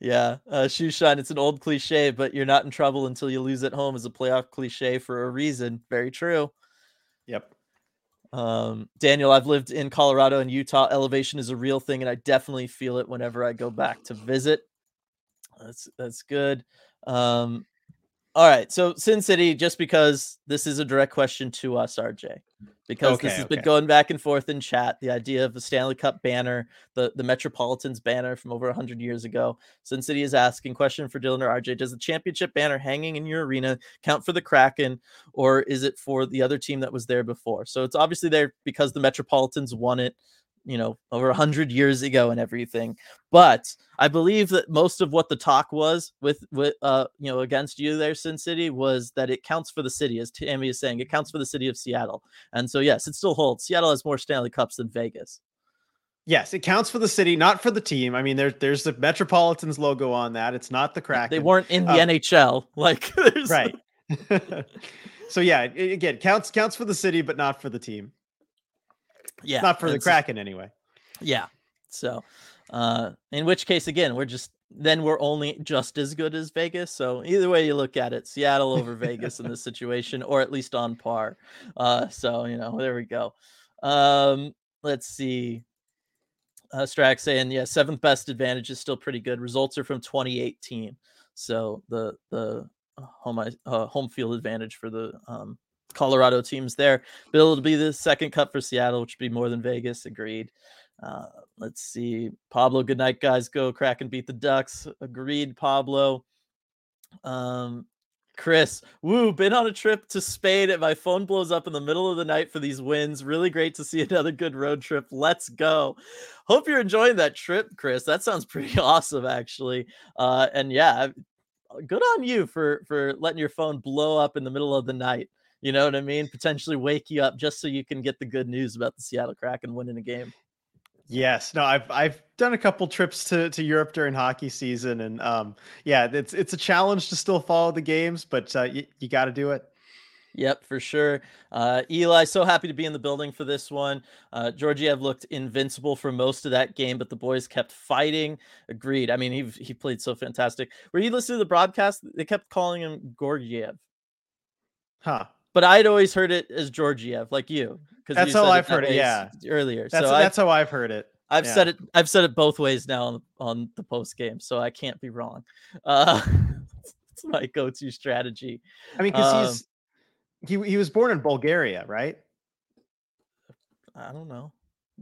Yeah, uh, shoe shine. It's an old cliche, but you're not in trouble until you lose at home. Is a playoff cliche for a reason. Very true. Yep. Um, Daniel, I've lived in Colorado and Utah. Elevation is a real thing, and I definitely feel it whenever I go back to visit. That's that's good. Um, all right. So Sin City, just because this is a direct question to us, RJ, because okay, this has okay. been going back and forth in chat. The idea of the Stanley Cup banner, the the Metropolitans banner from over hundred years ago. Sin City is asking question for Dylan or RJ: Does the championship banner hanging in your arena count for the Kraken, or is it for the other team that was there before? So it's obviously there because the Metropolitans won it you know, over a hundred years ago and everything. But I believe that most of what the talk was with with uh you know against you there, Sin City, was that it counts for the city, as Tammy is saying, it counts for the city of Seattle. And so yes, it still holds. Seattle has more Stanley Cups than Vegas. Yes, it counts for the city, not for the team. I mean, there, there's the Metropolitans logo on that. It's not the Kraken. They weren't in the um, NHL, like right. so yeah, it, again, counts counts for the city, but not for the team. Yeah, not for the Kraken anyway. Yeah. So, uh, in which case, again, we're just then we're only just as good as Vegas. So either way you look at it, Seattle over Vegas in this situation, or at least on par. Uh, so you know, there we go. Um, let's see. Uh, Strack saying, yeah, seventh best advantage is still pretty good. Results are from 2018, so the the uh, home uh, home field advantage for the um, Colorado teams there. But it'll be the second cup for Seattle, which would be more than Vegas. Agreed. Uh, let's see. Pablo, good night, guys. Go Kraken beat the Ducks. Agreed, Pablo. Um, Chris, woo, been on a trip to Spain and my phone blows up in the middle of the night for these wins. Really great to see another good road trip. Let's go. Hope you're enjoying that trip, Chris. That sounds pretty awesome, actually. Uh, and yeah, good on you for for letting your phone blow up in the middle of the night. You know what I mean? Potentially wake you up just so you can get the good news about the Seattle Kraken winning a game. Yes, no, I've I've done a couple trips to, to Europe during hockey season, and um, yeah, it's it's a challenge to still follow the games, but uh, y- you got to do it. Yep, for sure. Uh, Eli, so happy to be in the building for this one. Uh, Georgiev looked invincible for most of that game, but the boys kept fighting. Agreed. I mean, he he played so fantastic. Were you listening to the broadcast? They kept calling him Gorgiev. Huh. But I'd always heard it as Georgiev, like you. Because that's how I've heard it. Yeah, earlier. That's so that's how I've heard it. I've yeah. said it. I've said it both ways now on, on the post game, so I can't be wrong. Uh, it's my go-to strategy. I mean, because um, he's he he was born in Bulgaria, right? I don't know.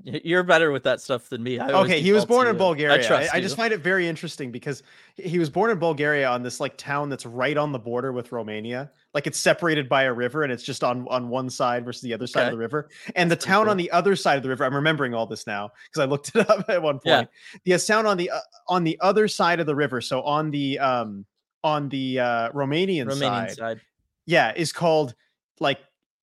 You're better with that stuff than me. okay, he was born in Bulgaria. I, I, I, just find it very interesting because he was born in Bulgaria on this like town that's right on the border with Romania. Like it's separated by a river and it's just on on one side versus the other side okay. of the river. And the town cool. on the other side of the river, I'm remembering all this now because I looked it up at one point. Yeah. The town on the uh, on the other side of the river, so on the um on the uh Romanian, Romanian side, side, yeah, is called like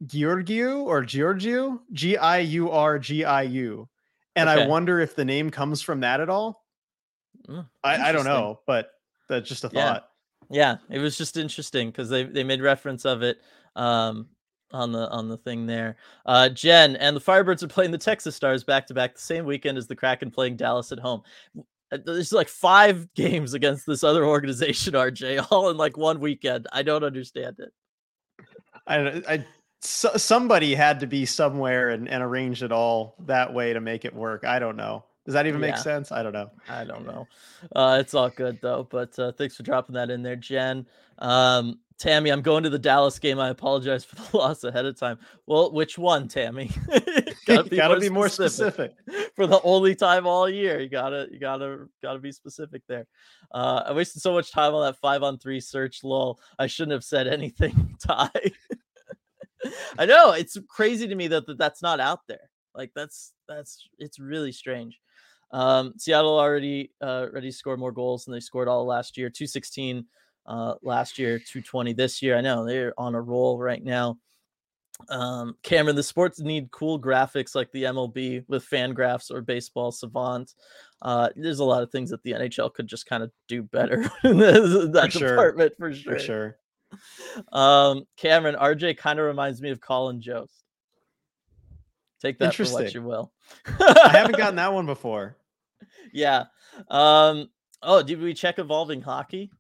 Giurgiu or Giurgiu, G I U R G I U. And okay. I wonder if the name comes from that at all. Mm, I, I, don't know, but that's just a thought. Yeah, yeah it was just interesting because they, they made reference of it um, on the on the thing there. Uh, Jen and the Firebirds are playing the Texas Stars back to back the same weekend as the Kraken playing Dallas at home. Uh, there's like five games against this other organization, RJ, all in like one weekend. I don't understand it. I I so, somebody had to be somewhere and, and arrange it all that way to make it work. I don't know. Does that even yeah. make sense? I don't know. I don't know. Uh, it's all good though. But uh, thanks for dropping that in there, Jen. Um, Tammy, I'm going to the Dallas game. I apologize for the loss ahead of time. Well, which one, Tammy? gotta be, gotta more, be more specific. For the only time all year, you gotta, you gotta, gotta be specific there. Uh, I wasted so much time on that five on three search. Lol. I shouldn't have said anything. Ty. I know it's crazy to me that, that that's not out there. Like that's that's it's really strange. Um, Seattle already uh, already scored more goals than they scored all last year. 216 uh, last year, 220 this year. I know they're on a roll right now. Um, Cameron, the sports need cool graphics like the MLB with FanGraphs or Baseball Savant. Uh, there's a lot of things that the NHL could just kind of do better in that for department sure. for sure. For sure. Um, Cameron, RJ kind of reminds me of Colin Jost. Take that for what you will. I haven't gotten that one before. Yeah. Um, oh, did we check evolving hockey?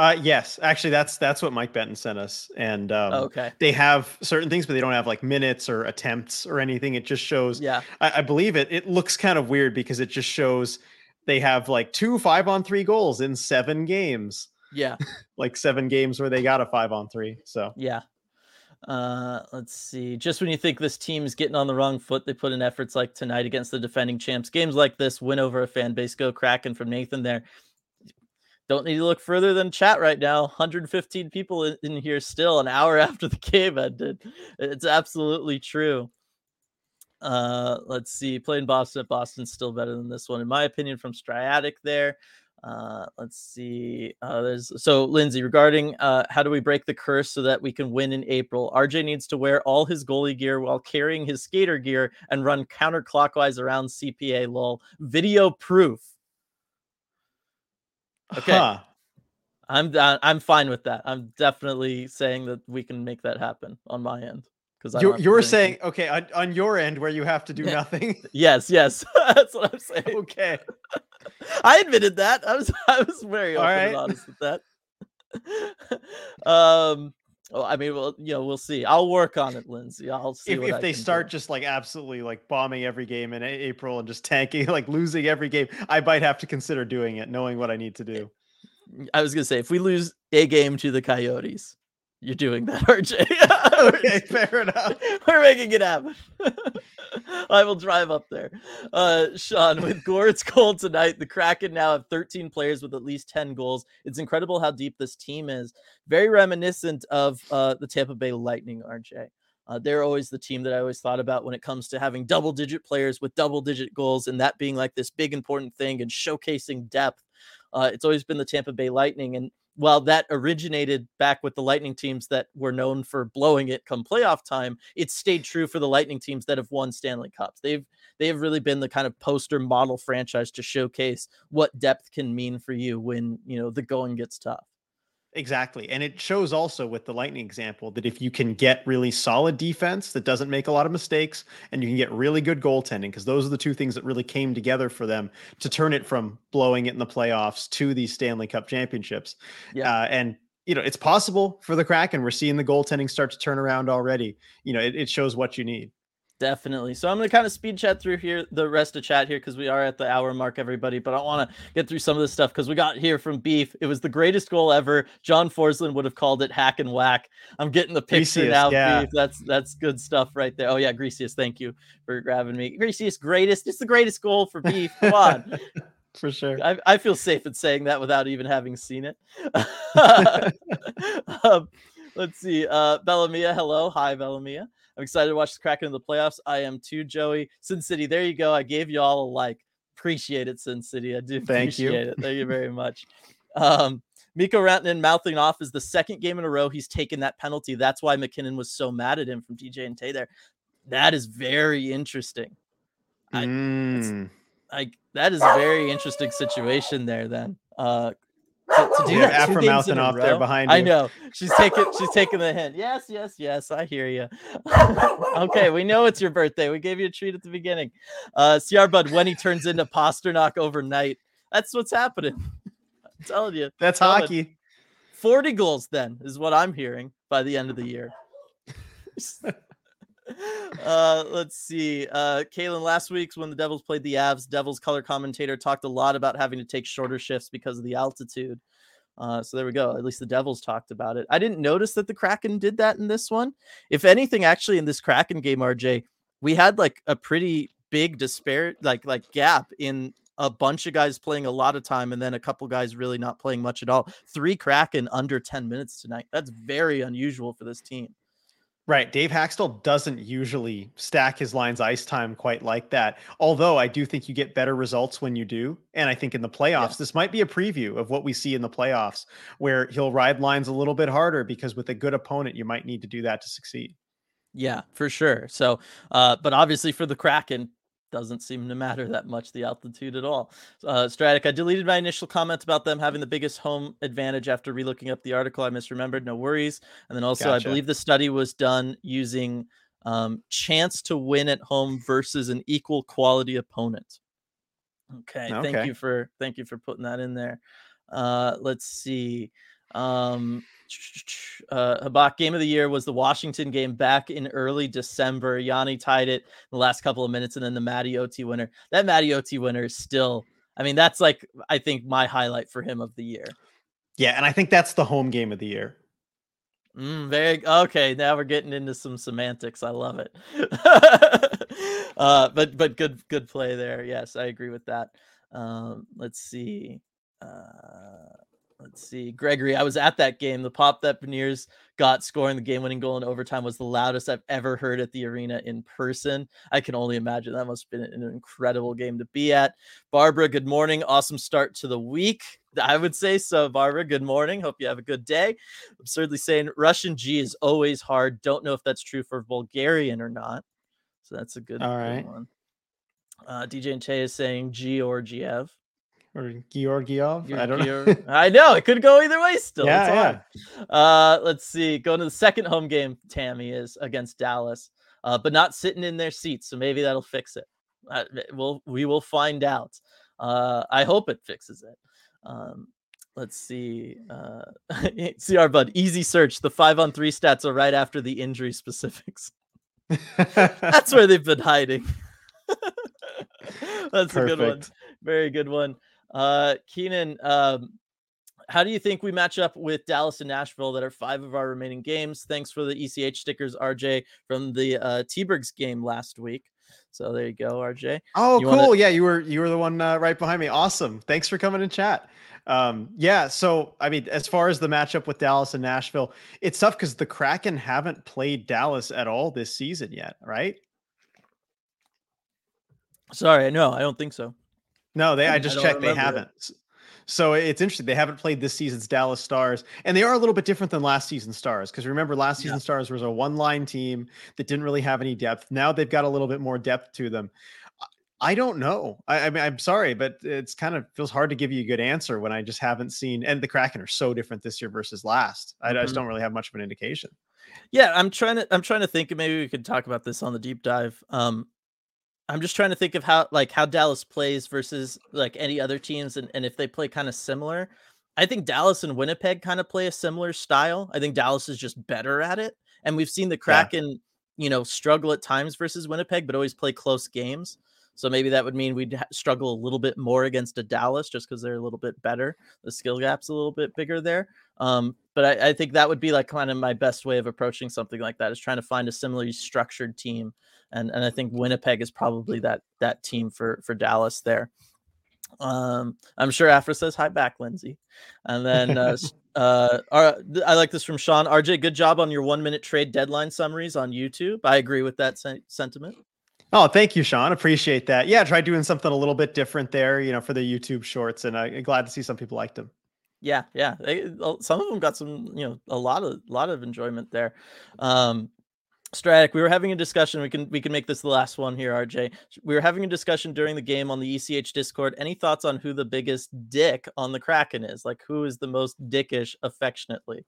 Uh, yes, actually, that's that's what Mike Benton sent us, and um, oh, okay, they have certain things, but they don't have like minutes or attempts or anything. It just shows. Yeah, I, I believe it. It looks kind of weird because it just shows they have like two five on three goals in seven games. Yeah. like seven games where they got a five on three. So yeah. Uh, let's see. Just when you think this team is getting on the wrong foot, they put in efforts like tonight against the defending champs. Games like this win over a fan base. Go Kraken from Nathan there. Don't need to look further than chat right now. 115 people in, in here still an hour after the game ended. It's absolutely true. Uh, let's see. Playing Boston at Boston's still better than this one, in my opinion, from Striatic there. Uh, let's see. Uh, there's so Lindsay regarding uh, how do we break the curse so that we can win in April? RJ needs to wear all his goalie gear while carrying his skater gear and run counterclockwise around CPA. Lol. Video proof. Okay. Huh. I'm I'm fine with that. I'm definitely saying that we can make that happen on my end because you're, you're saying okay on, on your end where you have to do nothing. yes, yes, that's what I'm saying. Okay, I admitted that. I was I was very open right. and honest with that. um. Well, I mean, well, you know, we'll see. I'll work on it, Lindsay. I'll see if, if they start do. just like absolutely like bombing every game in April and just tanking, like losing every game. I might have to consider doing it, knowing what I need to do. I was gonna say if we lose a game to the Coyotes, you're doing that, RJ. okay, fair enough. We're making it happen. I will drive up there. Uh, Sean, with Gourde's goal tonight, the Kraken now have 13 players with at least 10 goals. It's incredible how deep this team is. Very reminiscent of uh, the Tampa Bay Lightning, RJ. Uh, they're always the team that I always thought about when it comes to having double digit players with double digit goals and that being like this big important thing and showcasing depth. Uh, it's always been the Tampa Bay Lightning. And while that originated back with the Lightning teams that were known for blowing it come playoff time, it stayed true for the Lightning teams that have won Stanley Cups. They've they have really been the kind of poster model franchise to showcase what depth can mean for you when you know the going gets tough. Exactly. And it shows also with the Lightning example that if you can get really solid defense that doesn't make a lot of mistakes and you can get really good goaltending, because those are the two things that really came together for them to turn it from blowing it in the playoffs to these Stanley Cup championships. Yeah. Uh, and, you know, it's possible for the Kraken. We're seeing the goaltending start to turn around already. You know, it, it shows what you need. Definitely. So I'm going to kind of speed chat through here, the rest of chat here, because we are at the hour mark, everybody. But I want to get through some of this stuff because we got here from Beef. It was the greatest goal ever. John Forslund would have called it hack and whack. I'm getting the picture Greasius, now, yeah. Beef. That's that's good stuff right there. Oh yeah, Greasius, thank you for grabbing me. Greasius, greatest. It's the greatest goal for Beef. Come on. for sure. I, I, feel safe in saying that without even having seen it. um, let's see. Uh, Bellamia, hello. Hi, Bellamia. I'm excited to watch the Kraken in the playoffs. I am too, Joey. Sin City, there you go. I gave you all a like. Appreciate it, Sin City. I do Thank appreciate you. it. Thank you very much. Um, Mikko Rantanen mouthing off is the second game in a row he's taken that penalty. That's why MacKinnon was so mad at him from DJ and Tay there. That is very interesting. I, mm. I that is a very interesting situation there. Then, uh, to, to do yeah, that after mouthing off there behind you. I know she's taking she's taking the hint. Yes, yes, yes. I hear you. okay, we know it's your birthday. We gave you a treat at the beginning. Uh, CR Bud when he turns into Pastrnak overnight. That's what's happening. I'm telling you. That's hockey. 40 goals then is what I'm hearing by the end of the year. Uh, let's see. Uh, Kalen, last week's when the Devils played the Avs, Devils color commentator talked a lot about having to take shorter shifts because of the altitude. Uh, so there we go. At least the Devils talked about it. I didn't notice that the Kraken did that in this one. If anything, actually, in this Kraken game, RJ, we had like a pretty big disparate like like gap in a bunch of guys playing a lot of time and then a couple guys really not playing much at all. Three Kraken under 10 minutes tonight. That's very unusual for this team. Right. Dave Hakstol doesn't usually stack his lines ice time quite like that. Although I do think you get better results when you do. And I think in the playoffs, yeah. this might be a preview of what we see in the playoffs, where he'll ride lines a little bit harder because with a good opponent, you might need to do that to succeed. Yeah, for sure. So, uh, but obviously for the Kraken, doesn't seem to matter that much the altitude at all. Uh, Stratic, I deleted my initial comment about them having the biggest home advantage after relooking up the article. I misremembered. No worries. And then also, gotcha. I believe the study was done using um, chance to win at home versus an equal quality opponent. Okay, okay. thank you for thank you for putting that in there. Uh, let's see. Um, uh, Habak game of the year was the Washington game back in early December. Yanni tied it in the last couple of minutes, and then the Matty OT winner. That Matty OT winner is still, I mean, that's like, I think my highlight for him of the year. Yeah. And I think that's the home game of the year. Mm, very okay. Now we're getting into some semantics. I love it. uh, but but good good play there. Yes, I agree with that. Um, let's see. Uh, Let's see, Gregory. I was at that game. The pop that Beniers got scoring the game-winning goal in overtime was the loudest I've ever heard at the arena in person. I can only imagine that must have been an incredible game to be at. Barbara, good morning. Awesome start to the week. I would say so, Barbara. Good morning. Hope you have a good day. Absurdly saying Russian G is always hard. Don't know if that's true for Bulgarian or not. So that's a good, All right. good one. Uh, DJ and Tay is saying G or Georgiev. I don't know. I know it could go either way. Still, yeah, yeah. Uh, let's see. Going to the second home game, Tammy is against Dallas, uh, but not sitting in their seats. So maybe that'll fix it. Uh, we'll we will find out. Uh, I hope it fixes it. Um, let's see. Uh, see our bud. Easy search. The five on three stats are right after the injury specifics. That's where they've been hiding. That's Perfect. a good one. Very good one. Uh, Keenan, um, how do you think we match up with Dallas and Nashville that are five of our remaining games? Thanks for the ECH stickers, RJ, from the uh, T-Bergs game last week. So there you go, RJ. Oh, you cool. Wanna... Yeah, you were you were the one uh, right behind me. Awesome. Thanks for coming in chat. Um, yeah, so I mean, as far as the matchup with Dallas and Nashville, it's tough because the Kraken haven't played Dallas at all this season yet, right? Sorry, no, I don't think so. No, they. I just I checked. They haven't. It. So it's interesting. They haven't played this season's Dallas Stars, and they are a little bit different than last season's Stars. Because remember, last season yeah. Stars was a one-line team that didn't really have any depth. Now they've got a little bit more depth to them. I don't know. I, I mean, I'm sorry, but it's kind of feels hard to give you a good answer when I just haven't seen. And the Kraken are so different this year versus last. I, mm-hmm. I just don't really have much of an indication. Yeah, I'm trying to. I'm trying to think. Maybe we could talk about this on the deep dive. Um, I'm just trying to think of how like how Dallas plays versus like any other teams and, and if they play kind of similar. I think Dallas and Winnipeg kind of play a similar style. I think Dallas is just better at it. And we've seen the Kraken, yeah. you know, struggle at times versus Winnipeg, but always play close games. So maybe that would mean we'd ha- struggle a little bit more against a Dallas just because they're a little bit better. The skill gap's a little bit bigger there. Um, but I, I, think that would be like kind of my best way of approaching something like that is trying to find a similarly structured team and and I think Winnipeg is probably that that team for for Dallas there. Um, I'm sure Afra says hi back, Lindsay, and then uh, uh, I like this from Sean RJ. Good job on your one minute trade deadline summaries on YouTube. I agree with that sen- sentiment. Oh, thank you, Sean. Appreciate that. Yeah, try doing something a little bit different there, you know, for the YouTube shorts, and I'm glad to see some people liked them. Yeah, yeah. They, some of them got some, you know, a lot of lot of enjoyment there. Um, Stratic, we were having a discussion. We can we can make this the last one here, RJ. We were having a discussion during the game on the ECH Discord. Any thoughts on who the biggest dick on the Kraken is? Like who is the most dickish affectionately?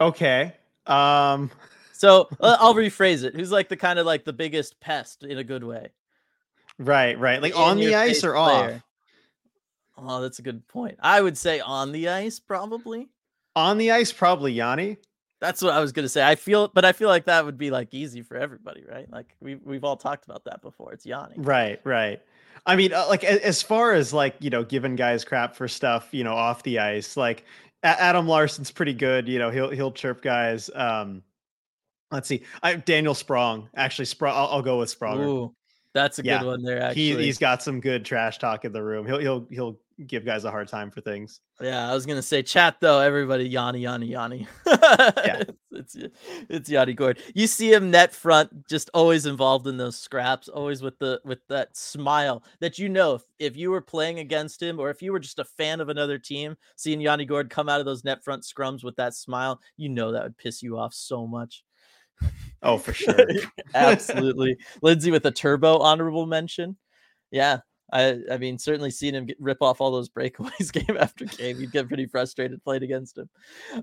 Okay. Um so uh, I'll rephrase it. Who's like the kind of like the biggest pest in a good way? Right, right. Like in on the ice or player. off? Oh, that's a good point. I would say on the ice, probably. On the ice, probably Yanni. That's what I was gonna say. I feel, but I feel like that would be like easy for everybody, right? Like we we've all talked about that before. It's Yanni. Right, right. I mean, uh, like as far as like you know, giving guys crap for stuff, you know, off the ice, like Adam Larsson's pretty good. You know, he'll he'll chirp guys. Um, let's see, I Daniel Sprong actually Sprong. I'll, I'll go with Sprong. Ooh, that's a yeah. good one there. Actually, he, he's got some good trash talk in the room. He'll he'll he'll give guys a hard time for things. Yeah, I was gonna say chat though. Everybody, Yanni, Yanni, Yanni. yeah, it's, it's it's Yanni Gourde. You see him net front, just always involved in those scraps, always with the with that smile that you know if, if you were playing against him or if you were just a fan of another team, seeing Yanni Gourde come out of those net front scrums with that smile, you know that would piss you off so much. Oh, for sure. Absolutely. Lindsay with a turbo honorable mention. Yeah, I I mean, certainly seeing him get, rip off all those breakaways game after game, you'd get pretty frustrated playing against him.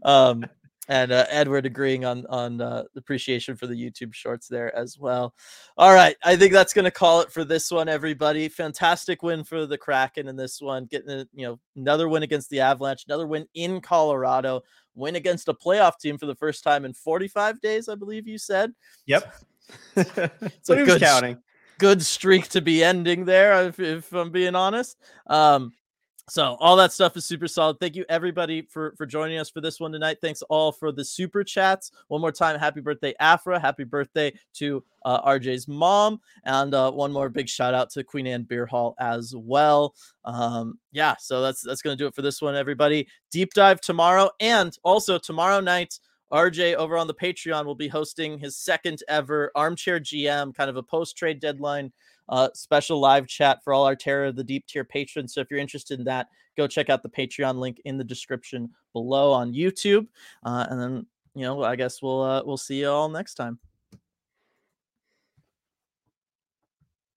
Um, and uh, Edward agreeing on on uh, appreciation for the YouTube shorts there as well. All right, I think that's going to call it for this one, everybody. Fantastic win for the Kraken in this one, getting a, you know another win against the Avalanche, another win in Colorado, win against a playoff team for the first time in 45 days, I believe you said. Yep. so good counting good streak to be ending there, if, if I'm being honest. Um, So all that stuff is super solid. Thank you everybody for for joining us for this one tonight. Thanks all for the super chats. One more time, happy birthday Afra. Happy birthday to uh, RJ's mom, and uh, one more big shout out to Queen Anne Beer Hall as well. Um, yeah, so that's that's gonna do it for this one, everybody. Deep dive tomorrow, and also tomorrow night. RJ over on the Patreon will be hosting his second ever armchair GM, kind of a post trade deadline uh, special live chat for all our Terror of the Deep tier patrons. So if you're interested in that, go check out the Patreon link in the description below on YouTube. Uh, and then, you know, I guess we'll uh, we'll see you all next time.